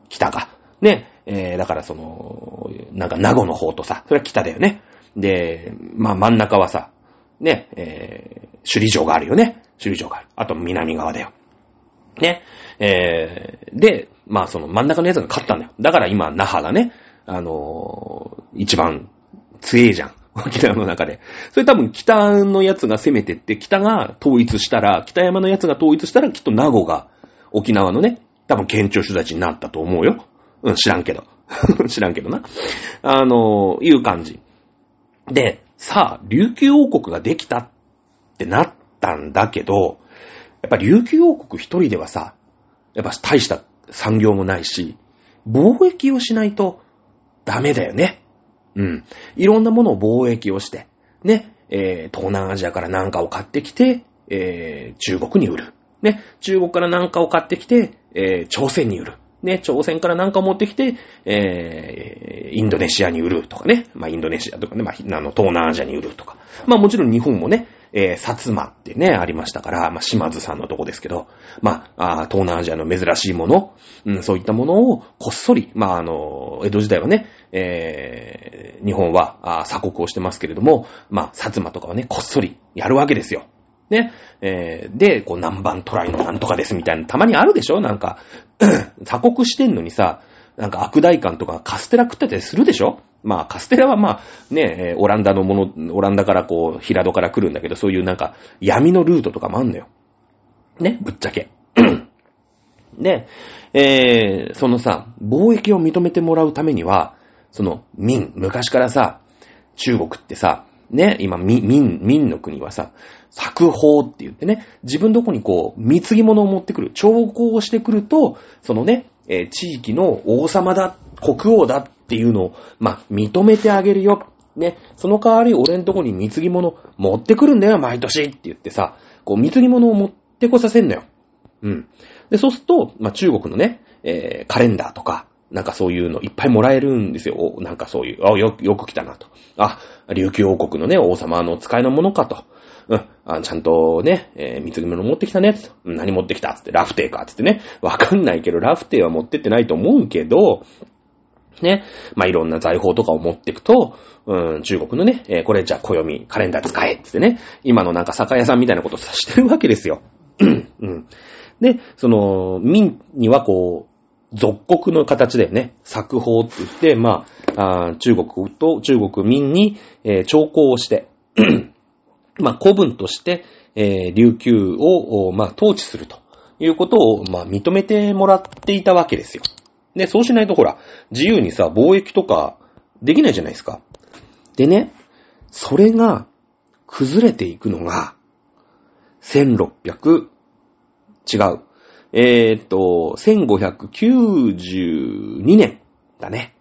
北か。ね、えー、だからその、なんか名護の方とさ、それは北だよね。で、まあ真ん中はさ、ね、えー、首里城があるよね。首里城がある。あと南側だよ。ね。えー、で、まあその真ん中のやつが勝ったんだよ。だから今、那覇がね、あのー、一番強えじゃん。沖縄の中で。それ多分北のやつが攻めてって、北が統一したら、北山のやつが統一したら、きっと名護が沖縄のね、多分県庁所在地になったと思うよ。うん、知らんけど。[LAUGHS] 知らんけどな。あの、いう感じ。で、さあ、琉球王国ができたってなったんだけど、やっぱ琉球王国一人ではさ、やっぱ大した産業もないし、貿易をしないとダメだよね。うん。いろんなものを貿易をして、ね、えー、東南アジアから何かを買ってきて、えー、中国に売る。ね、中国から何かを買ってきて、えー、朝鮮に売る。ね、朝鮮からなんか持ってきて、えー、インドネシアに売るとかね。まあ、インドネシアとかね、まあ、あの、東南アジアに売るとか。まあ、もちろん日本もね、えー、薩摩ってね、ありましたから、まあ、島津さんのとこですけど、まあ、あ東南アジアの珍しいもの、うん、そういったものをこっそり、まあ、あの、江戸時代はね、えー、日本は、あ鎖国をしてますけれども、まあ、薩摩とかはね、こっそりやるわけですよ。ね。えー、で、こう何番トライのなんとかですみたいな、たまにあるでしょ？なんか、[CLEARS THROAT] 鎖国してんのにさ、なんか悪大官とかカステラ食ってたりするでしょ？まあ、カステラはまあ、ね、オランダのもの、オランダからこう、平戸から来るんだけど、そういうなんか、闇のルートとかもあんのよ。ね、ぶっちゃけ。[CLEARS THROAT] で、えー、そのさ、貿易を認めてもらうためには、その、民、昔からさ、中国ってさ、ね、今、民、民の国はさ、作法って言ってね、自分どこにこう、貢ぎ物を持ってくる、徴候をしてくると、そのね、えー、地域の王様だ、国王だっていうのを、まあ、認めてあげるよ。ね、その代わり俺んとこに貢ぎ物持ってくるんだよ、毎年って言ってさ、こう貢ぎ物を持ってこさせんのよ。うん。で、そうすると、まあ、中国のね、えー、カレンダーとか、なんかそういうのいっぱいもらえるんですよ。なんかそういう、あ、よ、よく来たなと。あ、琉球王国のね、王様の使いのものかと。うん、あちゃんとね、えー、貢ぎ物持ってきたね。何持ってきた？つって、ラフテーか？つってね。[LAUGHS] わかんないけど、ラフテーは持ってってないと思うけど、ね。まあ、いろんな財宝とかを持っていくと、うん、中国のね、えー、これじゃあ暦、カレンダー使えつってね。今のなんか酒屋さんみたいなことをしてるわけですよ。うん。で、その、民にはこう、属国の形でね、作法って言って、まあ、あ中国と中国民に、えー、徴候をして、まあ、古文として、えー、琉球を、まあ、統治するということを、まあ、認めてもらっていたわけですよ。で、そうしないとほら、自由にさ、貿易とかできないじゃないですか。でね、それが崩れていくのが、1600、違う。えー、っと、1592年だね。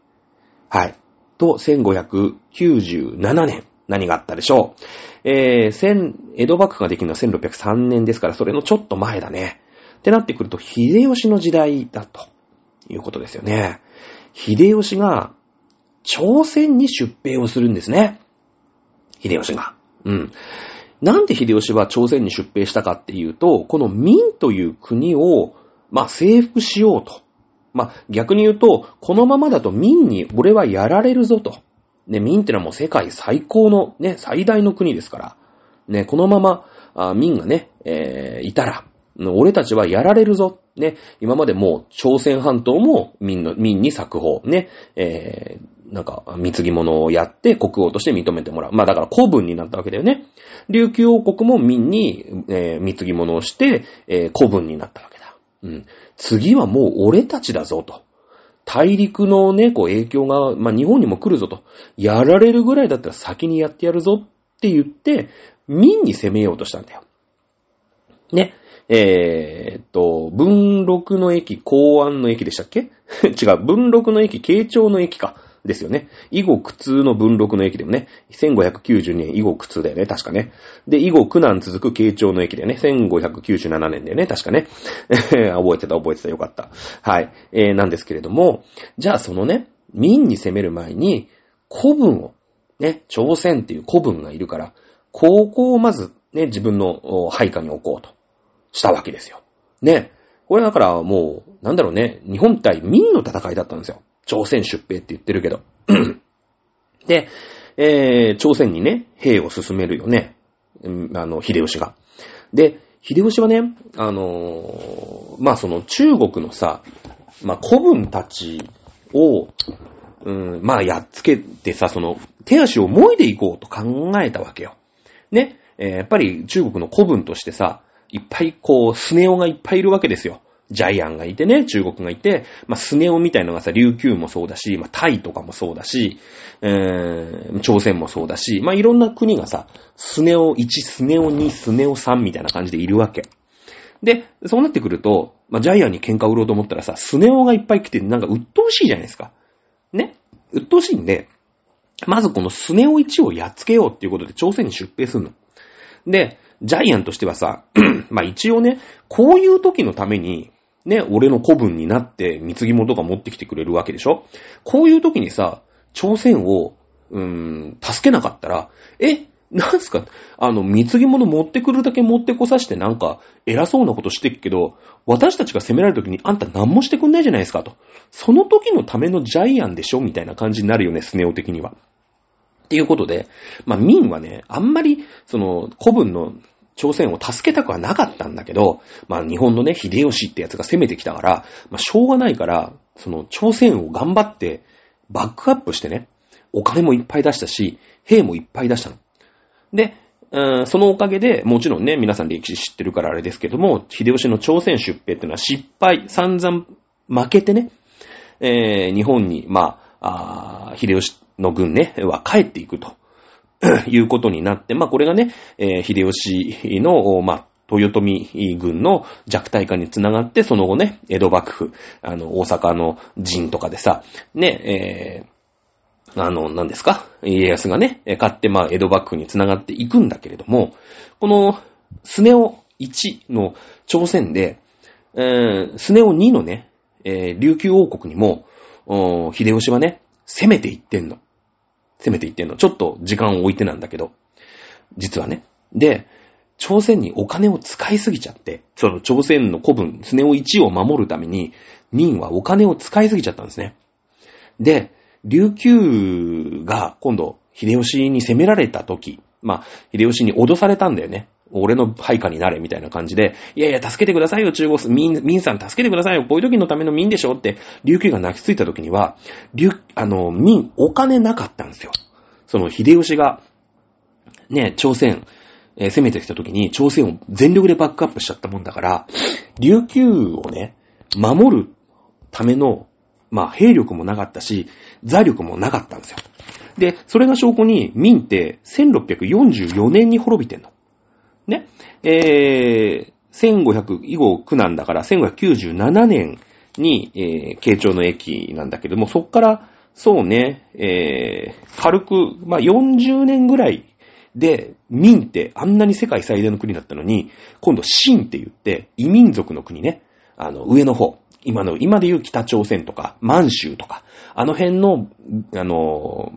はい。と、1597年。何があったでしょう。えー、千、江戸幕府ができるのは1603年ですから、それのちょっと前だね。ってなってくると、秀吉の時代だと。いうことですよね。秀吉が、朝鮮に出兵をするんですね。秀吉が。うん。なんで秀吉は朝鮮に出兵したかっていうと、この明という国を、まあ、征服しようと。まあ、逆に言うと、このままだと明に俺はやられるぞと。ね、明ってのはもう世界最高の、ね、最大の国ですから。ね、このまま、あ明がね、えー、いたら、俺たちはやられるぞ。ね、今までもう朝鮮半島も民の、民に作法。ね、えー、なんか、貢ぎ物をやって国王として認めてもらう。まあだから古文になったわけだよね。琉球王国も民に、えー、貢ぎ物をして、えー、古文になったわけだ。うん。次はもう俺たちだぞと。大陸のね、こう影響が、まあ日本にも来るぞと。やられるぐらいだったら先にやってやるぞって言って、民に攻めようとしたんだよ。ね。えー、っと、文禄の駅、公安の駅でしたっけ？[LAUGHS] 違う、文禄の駅、慶長の駅か。ですよね。以後苦痛の文禄の駅でもね、1592年以後苦痛だよね、確かね。で、以後苦難続く慶長の駅だよね、1597年だよね、確かね。[LAUGHS] 覚えてた、覚えてた、よかった。はい。えー、なんですけれども、じゃあそのね、民に攻める前に、古文を、ね、朝鮮っていう古文がいるから、ここをまずね、自分の配下に置こうと。したわけですよ。ね。これだからもう、なんだろうね、日本対民の戦いだったんですよ。朝鮮出兵って言ってるけど。[CLEARS THROAT] で、えー、朝鮮にね、兵を進めるよね。あの、秀吉が。で、秀吉はね、あのー、まあ、その中国のさ、まあ、古文たちを、うん、まあ、やっつけてさ、その、手足をもいでいこうと考えたわけよ。ね、えー、やっぱり中国の古文としてさ、いっぱいこう、スネ夫がいっぱいいるわけですよ。ジャイアンがいてね、中国がいて、まあ、スネ夫みたいのがさ、琉球もそうだし、まあ、タイとかもそうだし、えー、朝鮮もそうだし、まあ、いろんな国がさ、スネ夫1、スネ夫2、スネ夫3みたいな感じでいるわけ。で、そうなってくると、まあ、ジャイアンに喧嘩売ろうと思ったらさ、スネ夫がいっぱい来て、なんか鬱陶しいじゃないですか。ね？鬱陶しいんで、まずこのスネ夫1をやっつけようっていうことで朝鮮に出兵するの。で、ジャイアンとしてはさ、[CLEARS THROAT] まあ一応ね、こういう時のために、ね、俺の古文になって貢ぎ物とか持ってきてくれるわけでしょ？こういう時にさ、朝鮮を、うーん、助けなかったら、え、なんすか？あの、貢ぎ物持ってくるだけ持ってこさしてなんか、偉そうなことしてっけど、私たちが責められる時にあんた何もしてくんないじゃないですかと。その時のためのジャイアンでしょ？みたいな感じになるよね、スネ夫的には。っていうことで、まあ、民はね、あんまり、その、古文の朝鮮を助けたくはなかったんだけど、まあ、日本のね、秀吉ってやつが攻めてきたから、まあ、しょうがないから、その、朝鮮を頑張って、バックアップしてね、お金もいっぱい出したし、兵もいっぱい出したの。で、そのおかげで、もちろんね、皆さん歴史知ってるからあれですけども、秀吉の朝鮮出兵っていうのは失敗、散々負けてね、えー、日本に、まあ、あ秀吉の軍ね、は帰っていくと。[COUGHS] いうことになって、まあこれがね、えー、秀吉の、まあ、豊臣軍の弱体化につながって、その後ね、江戸幕府、あの、大阪の陣とかでさ、ね、えあの、何ですか家康がね、買って、まあ、江戸幕府に繋がっていくんだけれども、この、スネ夫1の朝鮮で、えー、スネ夫2のね、えー、琉球王国にも、秀吉はね、攻めていってんの。攻めていってんの。ちょっと時間を置いてなんだけど、実はね。で、朝鮮にお金を使いすぎちゃって、その朝鮮の古文、スネオ1を守るために、民はお金を使いすぎちゃったんですね。で、琉球が今度、秀吉に攻められた時、まあ、秀吉に脅されたんだよね。俺の配下になれ、みたいな感じで、いやいや、助けてくださいよ、中国、民、民さん助けてくださいよ、こういう時のための民でしょって、琉球が泣きついた時には、琉、あの、民、お金なかったんですよ。その、秀吉が、ね、朝鮮、えー、攻めてきた時に、朝鮮を全力でバックアップしちゃったもんだから、琉球をね、守るための、まあ、兵力もなかったし、財力もなかったんですよ。で、それが証拠に、民って1644年に滅びてんの。ね。えー、1500、以後苦難だから1597年に、えー、慶長の駅なんだけども、そっから、そうね、えー、軽く、まあ、40年ぐらいで、民ってあんなに世界最大の国だったのに、今度、清って言って、異民族の国ね、あの、上の方、今の、今で言う北朝鮮とか、満州とか、あの辺の、あの、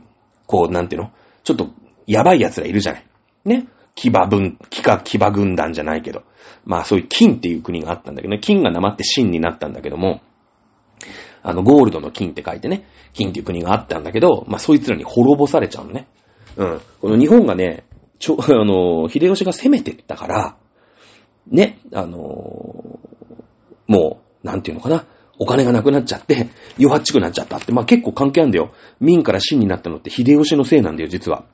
こう、なんていうの？ちょっと、やばい奴らいるじゃない。ね。騎馬軍、騎馬、騎馬軍団じゃないけど。まあそういう金っていう国があったんだけどね。金がなまって真になったんだけども、あの、ゴールドの金って書いてね、金っていう国があったんだけど、まあそいつらに滅ぼされちゃうのね。うん。この日本がね、ちょ、[LAUGHS] あの、秀吉が攻めてったから、ね、あの、もう、なんていうのかな。お金がなくなっちゃって、弱っちくなっちゃったって、まあ結構関係あるんだよ。民から真になったのって秀吉のせいなんだよ、実は。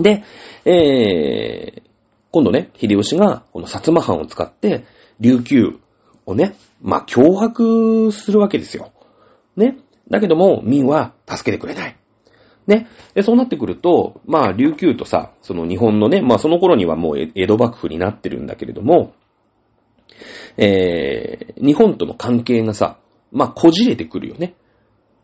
で、えー、今度ね、秀吉が、この薩摩藩を使って、琉球をね、まあ、脅迫するわけですよ。ね。だけども、民は助けてくれない。ね。で、そうなってくると、まあ、琉球とさ、その日本のね、まあ、その頃にはもう江戸幕府になってるんだけれども、えー、日本との関係がさ、まあ、こじれてくるよね。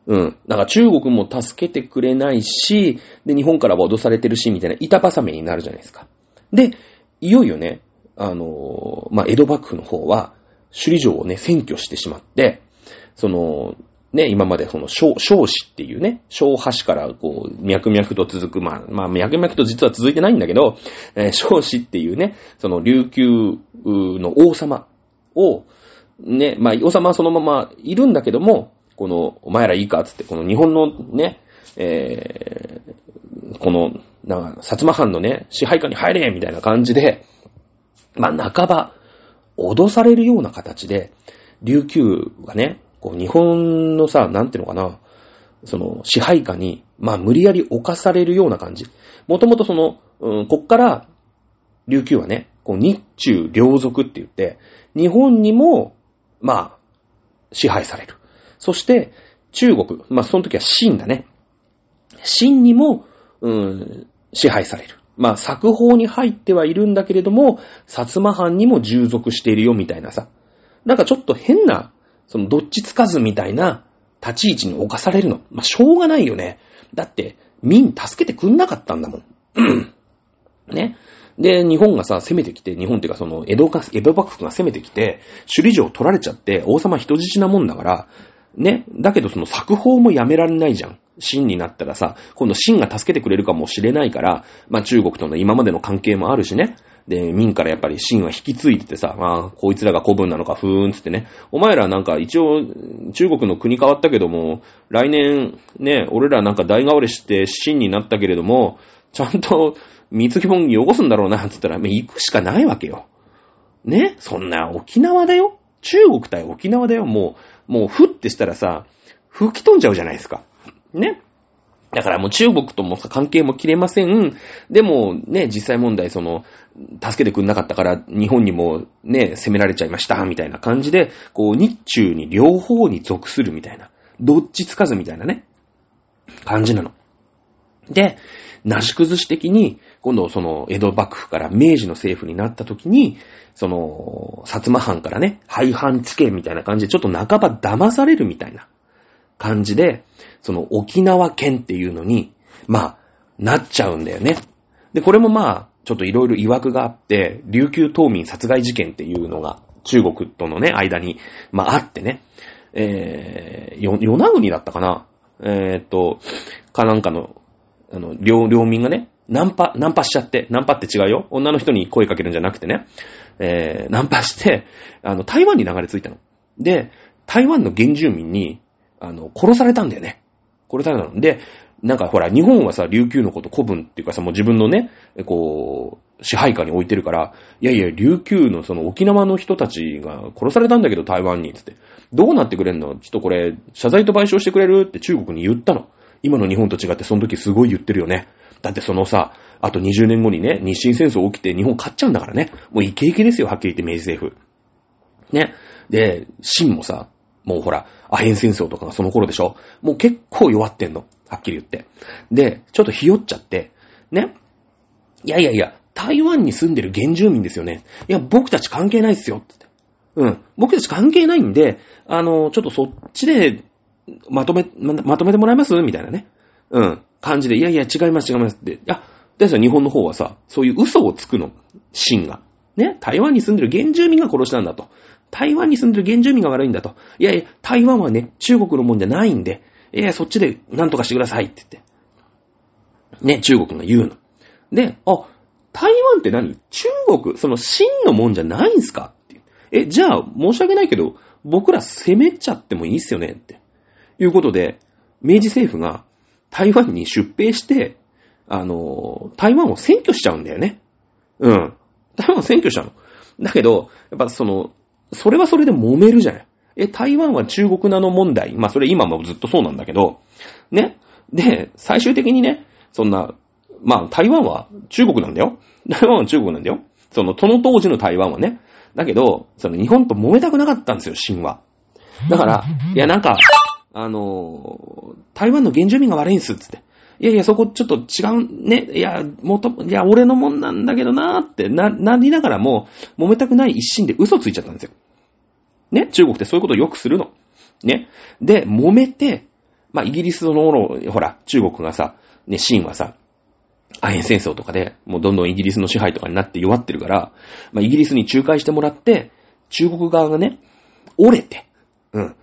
うん。だか中国も助けてくれないし、で、日本からは脅されてるし、みたいな板挟めになるじゃないですか。で、いよいよね、あのー、まあ、江戸幕府の方は、首里城をね、占拠してしまって、その、ね、今までその、小、小子っていうね、小橋からこう、脈々と続く、まあ、まあ、脈々と実は続いてないんだけど、えー、小子っていうね、その琉球の王様を、ね、まあ、王様はそのままいるんだけども、この、お前らいいかつって、この日本のね、えー、この、なんか、薩摩藩のね、支配下に入れみたいな感じで、まあ、半ば、脅されるような形で、琉球がね、こう、日本のさ、なんていうのかな、その、支配下に、まあ、無理やり侵されるような感じ。もともとその、うん、こっから、琉球はね、こう、日中両族って言って、日本にも、まあ、支配される。そして、中国、まあ、その時は秦だね。秦にも、うん、支配される。まあ、作法に入ってはいるんだけれども、薩摩藩にも従属しているよみたいなさ。なんかちょっと変な、そのどっちつかずみたいな立ち位置に侵されるの。まあ、しょうがないよね。だって、民助けてくんなかったんだもん。[CLEARS THROAT] ね。で、日本がさ、攻めてきて、日本っていうかその、江戸か、江戸幕府が攻めてきて、首里城取られちゃって、王様人質なもんだから、ね。だけどその作法もやめられないじゃん。真になったらさ、今度真が助けてくれるかもしれないから、まあ中国との今までの関係もあるしね。で、民からやっぱり真は引き継いでてさ、まあ、こいつらが古文なのか、ふーんつってね。お前らなんか一応、中国の国変わったけども、来年、ね、俺らなんか大変われして真になったけれども、ちゃんと、水着本汚すんだろうな、つったら、行くしかないわけよ。ね？そんな沖縄だよ中国対沖縄だよもう、もうふってしたらさ、吹き飛んじゃうじゃないですか。ね。だからもう中国とも関係も切れません。でもね、実際問題その、助けてくんなかったから日本にもね、攻められちゃいました、みたいな感じで、こう日中に両方に属するみたいな。どっちつかずみたいなね、感じなの。で、なし崩し的に、今度その江戸幕府から明治の政府になった時に、その、薩摩藩からね、廃藩置県みたいな感じで、ちょっと半ば騙されるみたいな感じで、その沖縄県っていうのに、まあ、なっちゃうんだよね。で、これもまあ、ちょっといろいろ曰くがあって、琉球島民殺害事件っていうのが中国とのね、間に、まああってね、えー、よ、与那国だったかなえー、っと、かなんかの、あの、両、両民がね、ナンパ、ナンパしちゃって、ナンパって違うよ。女の人に声かけるんじゃなくてね、えー、ナンパして、あの、台湾に流れ着いたの。で、台湾の原住民に、あの、殺されたんだよね。殺されたの。で、なんかほら、日本はさ、琉球のこと古文っていうかさ、もう自分のね、こう、支配下に置いてるから、いやいや、琉球のその沖縄の人たちが殺されたんだけど、台湾に、つって。どうなってくれんの？ちょっとこれ、謝罪と賠償してくれる？って中国に言ったの。今の日本と違ってその時すごい言ってるよね。だってそのさ、あと20年後にね、日清戦争起きて日本勝っちゃうんだからね。もうイケイケですよ、はっきり言って明治政府。ね。で、清もさ、もうほら、アヘン戦争とかがその頃でしょもう結構弱ってんの。はっきり言って。で、ちょっとひよっちゃって、ね。いやいやいや、台湾に住んでる原住民ですよね。いや、僕たち関係ないっすよ。うん。僕たち関係ないんで、あの、ちょっとそっちで、まとめ、ま、まとめてもらえます？みたいなね。うん。感じで、いやいや、違います、違いますって。いや、ですよ、日本の方はさ、そういう嘘をつくの。真が。ね？台湾に住んでる原住民が殺したんだと。台湾に住んでる原住民が悪いんだと。いやいや、台湾はね、中国のもんじゃないんで、いや、そっちで何とかしてくださいって言って。ね、中国が言うの。で、あ、台湾って何？中国、その真のもんじゃないんすか？ってえ、じゃあ、申し訳ないけど、僕ら攻めちゃってもいいっすよね？って。いうことで、明治政府が台湾に出兵して、あの、台湾を占拠しちゃうんだよね。うん。台湾を占拠しちゃうの。だけど、やっぱその、それはそれで揉めるじゃない。え、台湾は中国なの問題。まあそれ今もずっとそうなんだけど、ね。で、最終的にね、そんな、まあ台湾は中国なんだよ。台湾は中国なんだよ。その、その当時の台湾はね。だけど、その日本と揉めたくなかったんですよ、神話。だから、いやなんか、あの、台湾の原住民が悪いんす、つって。いやいや、そこちょっと違うね。いや、もと、いや、俺のもんなんだけどなーってな、なりながらも、揉めたくない一心で嘘ついちゃったんですよ。ね、中国ってそういうことをよくするの。ね？で、揉めて、まあ、イギリスの、ほら、中国がさ、ね、シーンはさ、アヘン戦争とかで、もうどんどんイギリスの支配とかになって弱ってるから、まあ、イギリスに仲介してもらって、中国側がね、折れて、うん。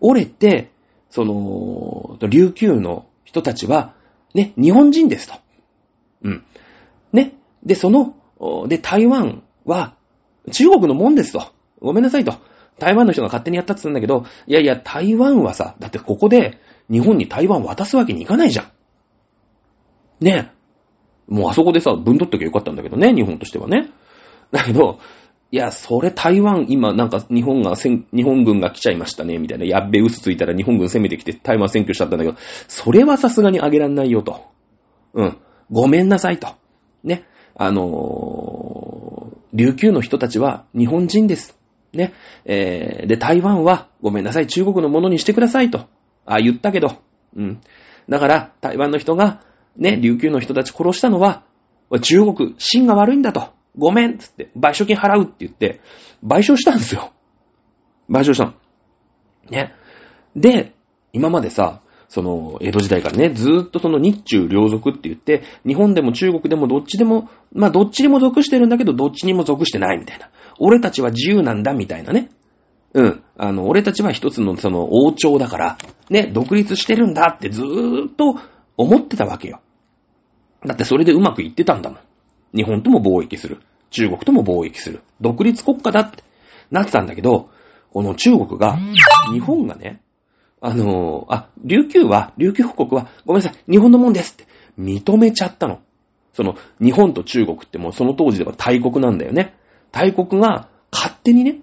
折れて、その、琉球の人たちは、ね、日本人ですと。うん。ね。で、その、で、台湾は、中国のもんですと。ごめんなさいと。台湾の人が勝手にやったって言うんだけど、いやいや、台湾はさ、だってここで日本に台湾渡すわけにいかないじゃん。ねもうあそこでさ、分取っときゃよかったんだけどね、日本としてはね。だけど、いや、それ台湾、今なんか日本が、日本軍が来ちゃいましたね、みたいな。やっべ、嘘ついたら日本軍攻めてきて台湾占拠しちゃったんだけど、それはさすがにあげらんないよと。うん。ごめんなさいと。ね。あのー、琉球の人たちは日本人です。ね。えー、で、台湾はごめんなさい、中国のものにしてくださいと。ああ、言ったけど。うん。だから、台湾の人が、ね、琉球の人たち殺したのは、中国、芯が悪いんだと。ごめんっつって、賠償金払うって言って、賠償したんですよ。賠償したの。ね。で、今までさ、その、江戸時代からね、ずーっとその日中両属って言って、日本でも中国でもどっちでも、まあどっちにも属してるんだけど、どっちにも属してないみたいな。俺たちは自由なんだみたいなね。うん。あの、俺たちは一つのその王朝だから、ね、独立してるんだってずーっと思ってたわけよ。だってそれでうまくいってたんだもん。日本とも貿易する。中国とも貿易する。独立国家だってなってたんだけど、この中国が、日本がね、あのあ、琉球は、琉球国は、ごめんなさい、日本のもんですって認めちゃったの。その、日本と中国ってもうその当時では大国なんだよね。大国が勝手にね、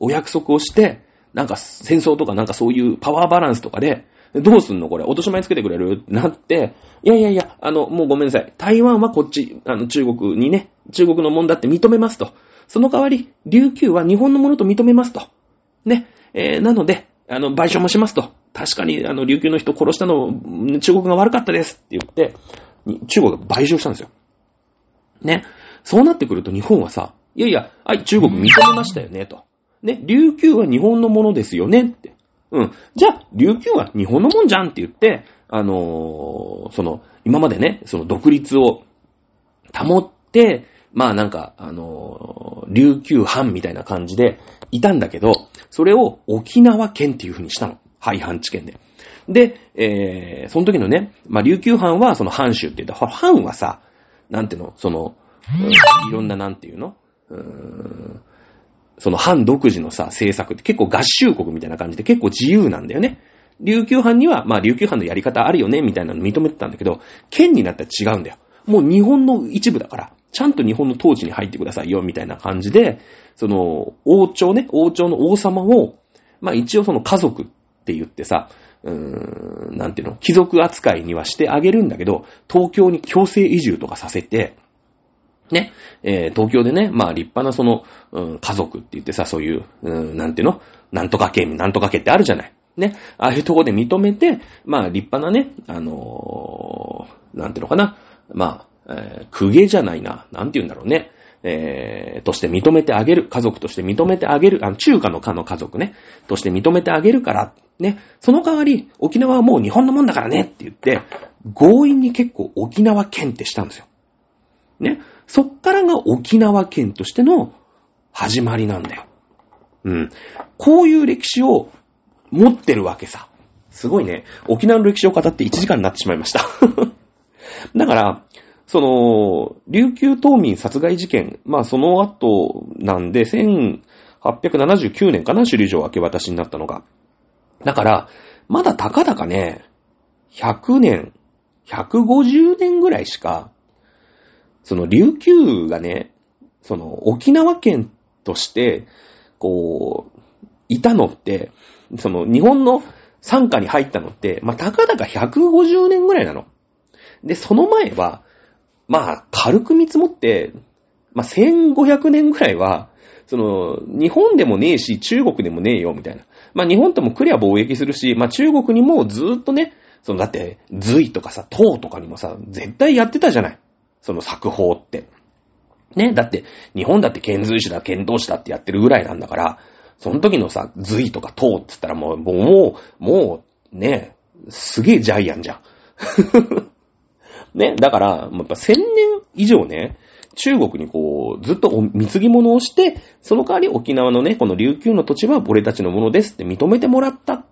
お約束をして、なんか戦争とかなんかそういうパワーバランスとかで、どうすんのこれ、落とし前つけてくれる？ってなって、いやいやいや、あの、もうごめんなさい。台湾はこっち、あの、中国にね、中国のもんだって認めますと。その代わり、琉球は日本のものと認めますと。ね。えー、なので、あの、賠償もしますと。確かに、あの、琉球の人殺したの、中国が悪かったですって言って、中国が賠償したんですよ。ね。そうなってくると日本はさ、いやいや、はい、中国認めましたよね、と。ね、琉球は日本のものですよね、って。うん。じゃあ、琉球は日本のもんじゃんって言って、あのーその、今までね、その独立を保って、まあなんか、あのー琉球藩みたいな感じでいたんだけど、それを沖縄県っていう風にしたの。廃藩置県で。で、えー、その時のね、まあ琉球藩はその藩主って言って、藩はさ、なんていうの、その、いろんななんていうの？うーんその藩独自のさ、政策って結構合衆国みたいな感じで結構自由なんだよね。琉球藩には、まあ琉球藩のやり方あるよね、みたいなの認めてたんだけど、県になったら違うんだよ。もう日本の一部だから、ちゃんと日本の統治に入ってくださいよ、みたいな感じで、その、王朝ね、王朝の王様を、まあ一応その家族って言ってさ、うーん、なんていうの、貴族扱いにはしてあげるんだけど、東京に強制移住とかさせて、ね、えー東京でね、まあ立派なその、うん、家族って言ってさ、そういう、うん、なんていうの？なんとか家、なんとか家ってあるじゃない。ね。ああいうとこで認めて、まあ立派なね、あのーなんていうのかな？まあ、えー公家じゃないな。なんて言うんだろうね。えーとして認めてあげる。家族として認めてあげる。あの、中華の家の家族ね。として認めてあげるから。ね。その代わり、沖縄はもう日本のもんだからねって言って、強引に結構沖縄県ってしたんですよ。ね。そっからが沖縄県としての始まりなんだよ。うん。こういう歴史を持ってるわけさ。すごいね。沖縄の歴史を語って1時間になってしまいました。[LAUGHS] だから、その、琉球島民殺害事件、まあその後なんで、1879年かな、首里城明け渡しになったのが。だから、まだたかだかね、100年、150年ぐらいしか、その琉球がね、その沖縄県として、こう、いたのって、その日本の参加に入ったのって、まあ、たかだか150年ぐらいなの。で、その前は、まあ、軽く見積もって、まあ、1500年ぐらいは、その、日本でもねえし、中国でもねえよ、みたいな。まあ、日本ともクリア貿易するし、まあ、中国にもずっとね、その、だって、隋とかさ、唐とかにもさ、絶対やってたじゃない。その作法って。ね、だって、日本だって遣隋使だ、遣唐使だってやってるぐらいなんだから、その時のさ、隋とか唐って言ったらもう、もう、もう、ね、すげえジャイアンじゃん。[LAUGHS] ね、だから、もうやっぱ千年以上ね、中国にこう、ずっとお貢ぎ物をして、その代わり沖縄のね、この琉球の土地は俺たちのものですって認めてもらったっ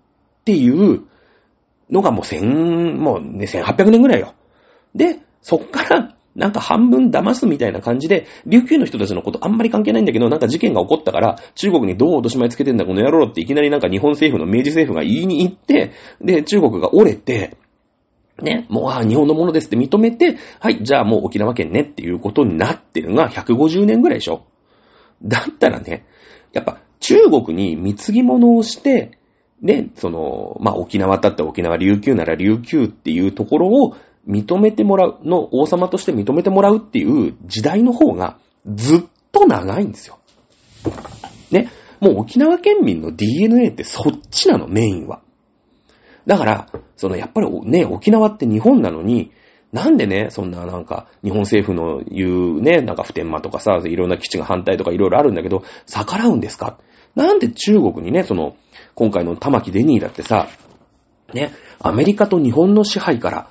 ていうのがもう千、もうね、1800年ぐらいよ。で、そっから、なんか半分騙すみたいな感じで、琉球の人たちのことあんまり関係ないんだけど、なんか事件が起こったから、中国にどう落とし前つけてんだこの野郎っていきなりなんか日本政府の明治政府が言いに行って、で、中国が折れて、ね、もう、あ日本のものですって認めて、はい、じゃあもう沖縄県ねっていうことになってるのが150年ぐらいでしょ。だったらね、やっぱ中国に貢ぎ物をして、で、その、まあ、沖縄だったら沖縄、琉球なら琉球っていうところを認めてもらう、の王様として認めてもらうっていう時代の方がずっと長いんですよ。ね。もう沖縄県民の DNA ってそっちなの、メインは。だから、そのやっぱりね、沖縄って日本なのに、なんでね、そんななんか、日本政府の言うね、なんか普天間とかさ、いろんな基地が反対とかいろいろあるんだけど、逆らうんですか？なんで中国にね、その、今回の玉城デニーだってさ、ね、アメリカと日本の支配から、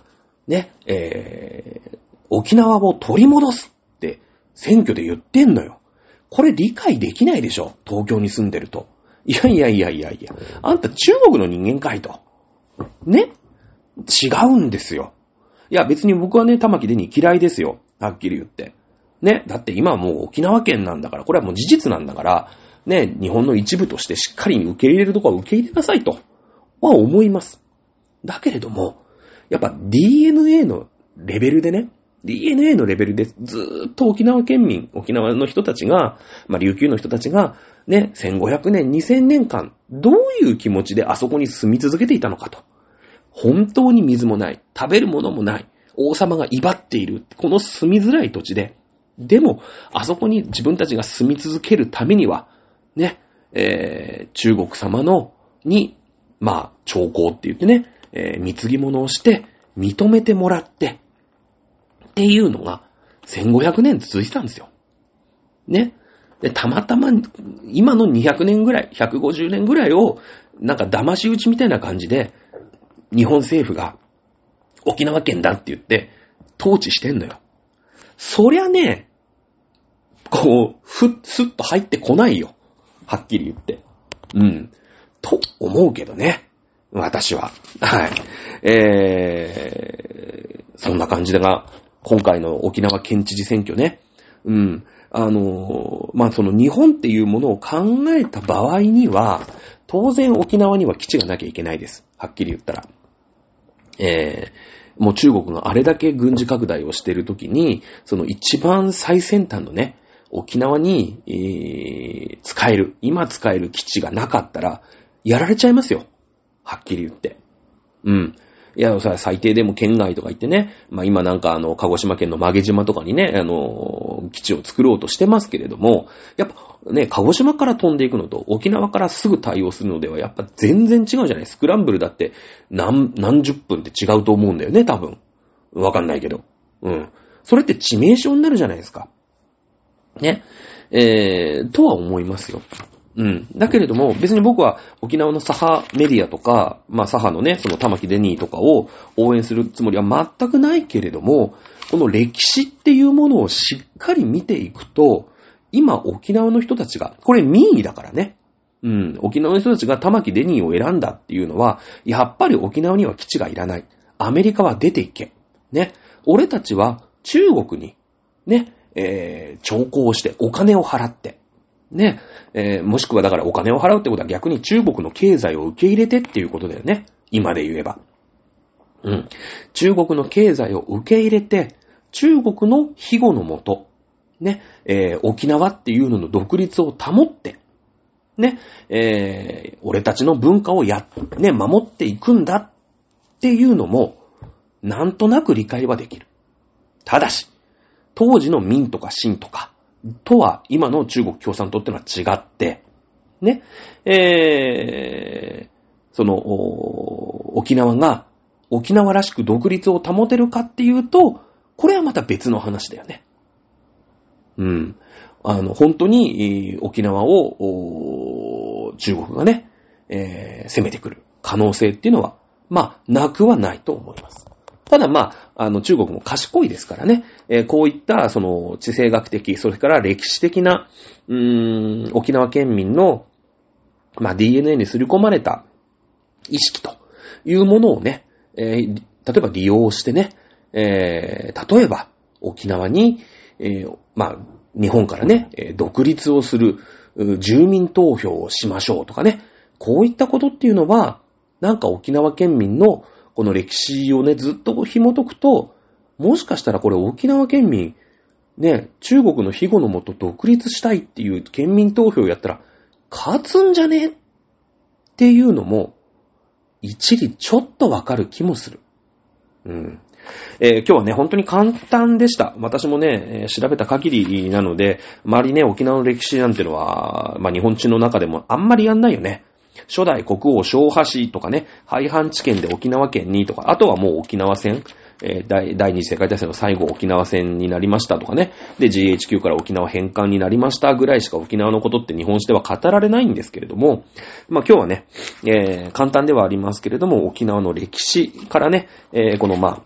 ね、えー、沖縄を取り戻すって選挙で言ってんのよ。これ理解できないでしょ東京に住んでると。いやいやいやいやいや、あんた中国の人間かいと。ね違うんですよ。いや別に僕はね、玉城デニー嫌いですよ。はっきり言って。ね、だって今はもう沖縄県なんだから、これはもう事実なんだから、ね、日本の一部としてしっかり受け入れるとこは受け入れなさいと、は思います。だけれども、やっぱ DNA のレベルでね、DNA のレベルでずーっと沖縄県民、沖縄の人たちが、まあ琉球の人たちが、ね、1500年、2000年間、どういう気持ちであそこに住み続けていたのかと。本当に水もない、食べるものもない、王様が威張っている、この住みづらい土地で、でも、あそこに自分たちが住み続けるためには、ね、えー、中国様の、に、まあ、兆候って言ってね、えー、貢ぎ物をして、認めてもらって、っていうのが、1500年続いてたんですよ。ね。で、たまたま、今の200年ぐらい、150年ぐらいを、なんか騙し討ちみたいな感じで、日本政府が沖縄県だって言って統治してんのよ。そりゃね、こう、ふっ、すっと入ってこないよ。はっきり言って。うん。と思うけどね。私は。はい。えー、そんな感じだが、今回の沖縄県知事選挙ね。うん。あの、まあ、その日本っていうものを考えた場合には、当然沖縄には基地がなきゃいけないです。はっきり言ったら。えー、もう中国があれだけ軍事拡大をしているときに、その一番最先端のね、沖縄に、えー、使える、今使える基地がなかったら、やられちゃいますよ。はっきり言って。うん。いや、それは最低でも県外とか言ってね、まあ今なんかあの、鹿児島県の曲島とかにね、あの、基地を作ろうとしてますけれども、やっぱね、鹿児島から飛んでいくのと沖縄からすぐ対応するのではやっぱ全然違うじゃないスクランブルだって何、何十分って違うと思うんだよね、多分。わかんないけど。うん。それって致命傷になるじゃないですか。ね。えー、とは思いますよ。うん。だけれども、別に僕は沖縄の左派メディアとか、まあ左派のね、その玉木デニーとかを応援するつもりは全くないけれども、この歴史っていうものをしっかり見ていくと、今沖縄の人たちが、これ民意だからね。うん。沖縄の人たちが玉木デニーを選んだっていうのは、やっぱり沖縄には基地がいらない。アメリカは出ていけ。ね。俺たちは中国に、ね、えー、徴工してお金を払って、ね、えー、もしくはだからお金を払うってことは逆に中国の経済を受け入れてっていうことだよね。今で言えば。うん。中国の経済を受け入れて、中国の庇護のもと、ね、えー、沖縄っていうのの独立を保って、ね、えー、俺たちの文化をや、ね、守っていくんだっていうのも、なんとなく理解はできる。ただし、当時の民とか秦とか、とは今の中国共産党ってのは違って、ね、えー、その、沖縄が沖縄らしく独立を保てるかっていうと、これはまた別の話だよね。うん。あの、本当に、沖縄を、中国がね、えー、攻めてくる可能性っていうのは、まあ、なくはないと思います。ただまあ、あの、中国も賢いですからね、えー、こういった、その、地政学的、それから歴史的な、うーん、沖縄県民の、まあ、DNA に刷り込まれた意識というものをね、えー、例えば利用してね、えー、例えば、沖縄に、えー、まあ、日本からね、独立をする住民投票をしましょうとかね、こういったことっていうのは、なんか沖縄県民のこの歴史をね、ずっと紐解くと、もしかしたらこれ沖縄県民、ね、中国の庇護のもと独立したいっていう県民投票をやったら、勝つんじゃねっていうのも、一理ちょっとわかる気もする。うん。えー、今日はね、本当に簡単でした。私もね、えー、調べた限りなので、周りね、沖縄の歴史なんてのは、まあ、日本中の中でもあんまりやんないよね。初代国王昭和市とかね、廃藩置県で沖縄県にとか、あとはもう沖縄戦、えー、第第二次世界大戦の最後沖縄戦になりましたとかね、で GHQ から沖縄返還になりましたぐらいしか沖縄のことって日本史では語られないんですけれども、まあ今日はね、えー、簡単ではありますけれども、沖縄の歴史からね、えー、このまあ、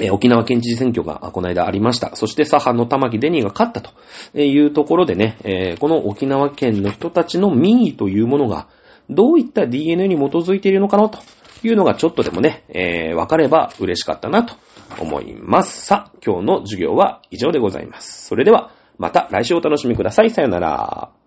え沖縄県知事選挙がこの間ありました。そして左派の玉木デニーが勝ったというところでね、え、この沖縄県の人たちの民意というものが、どういった DNA に基づいているのかなというのがちょっとでもね、えー、わかれば嬉しかったなと思います。さあ、今日の授業は以上でございます。それでは、また来週お楽しみください。さよなら。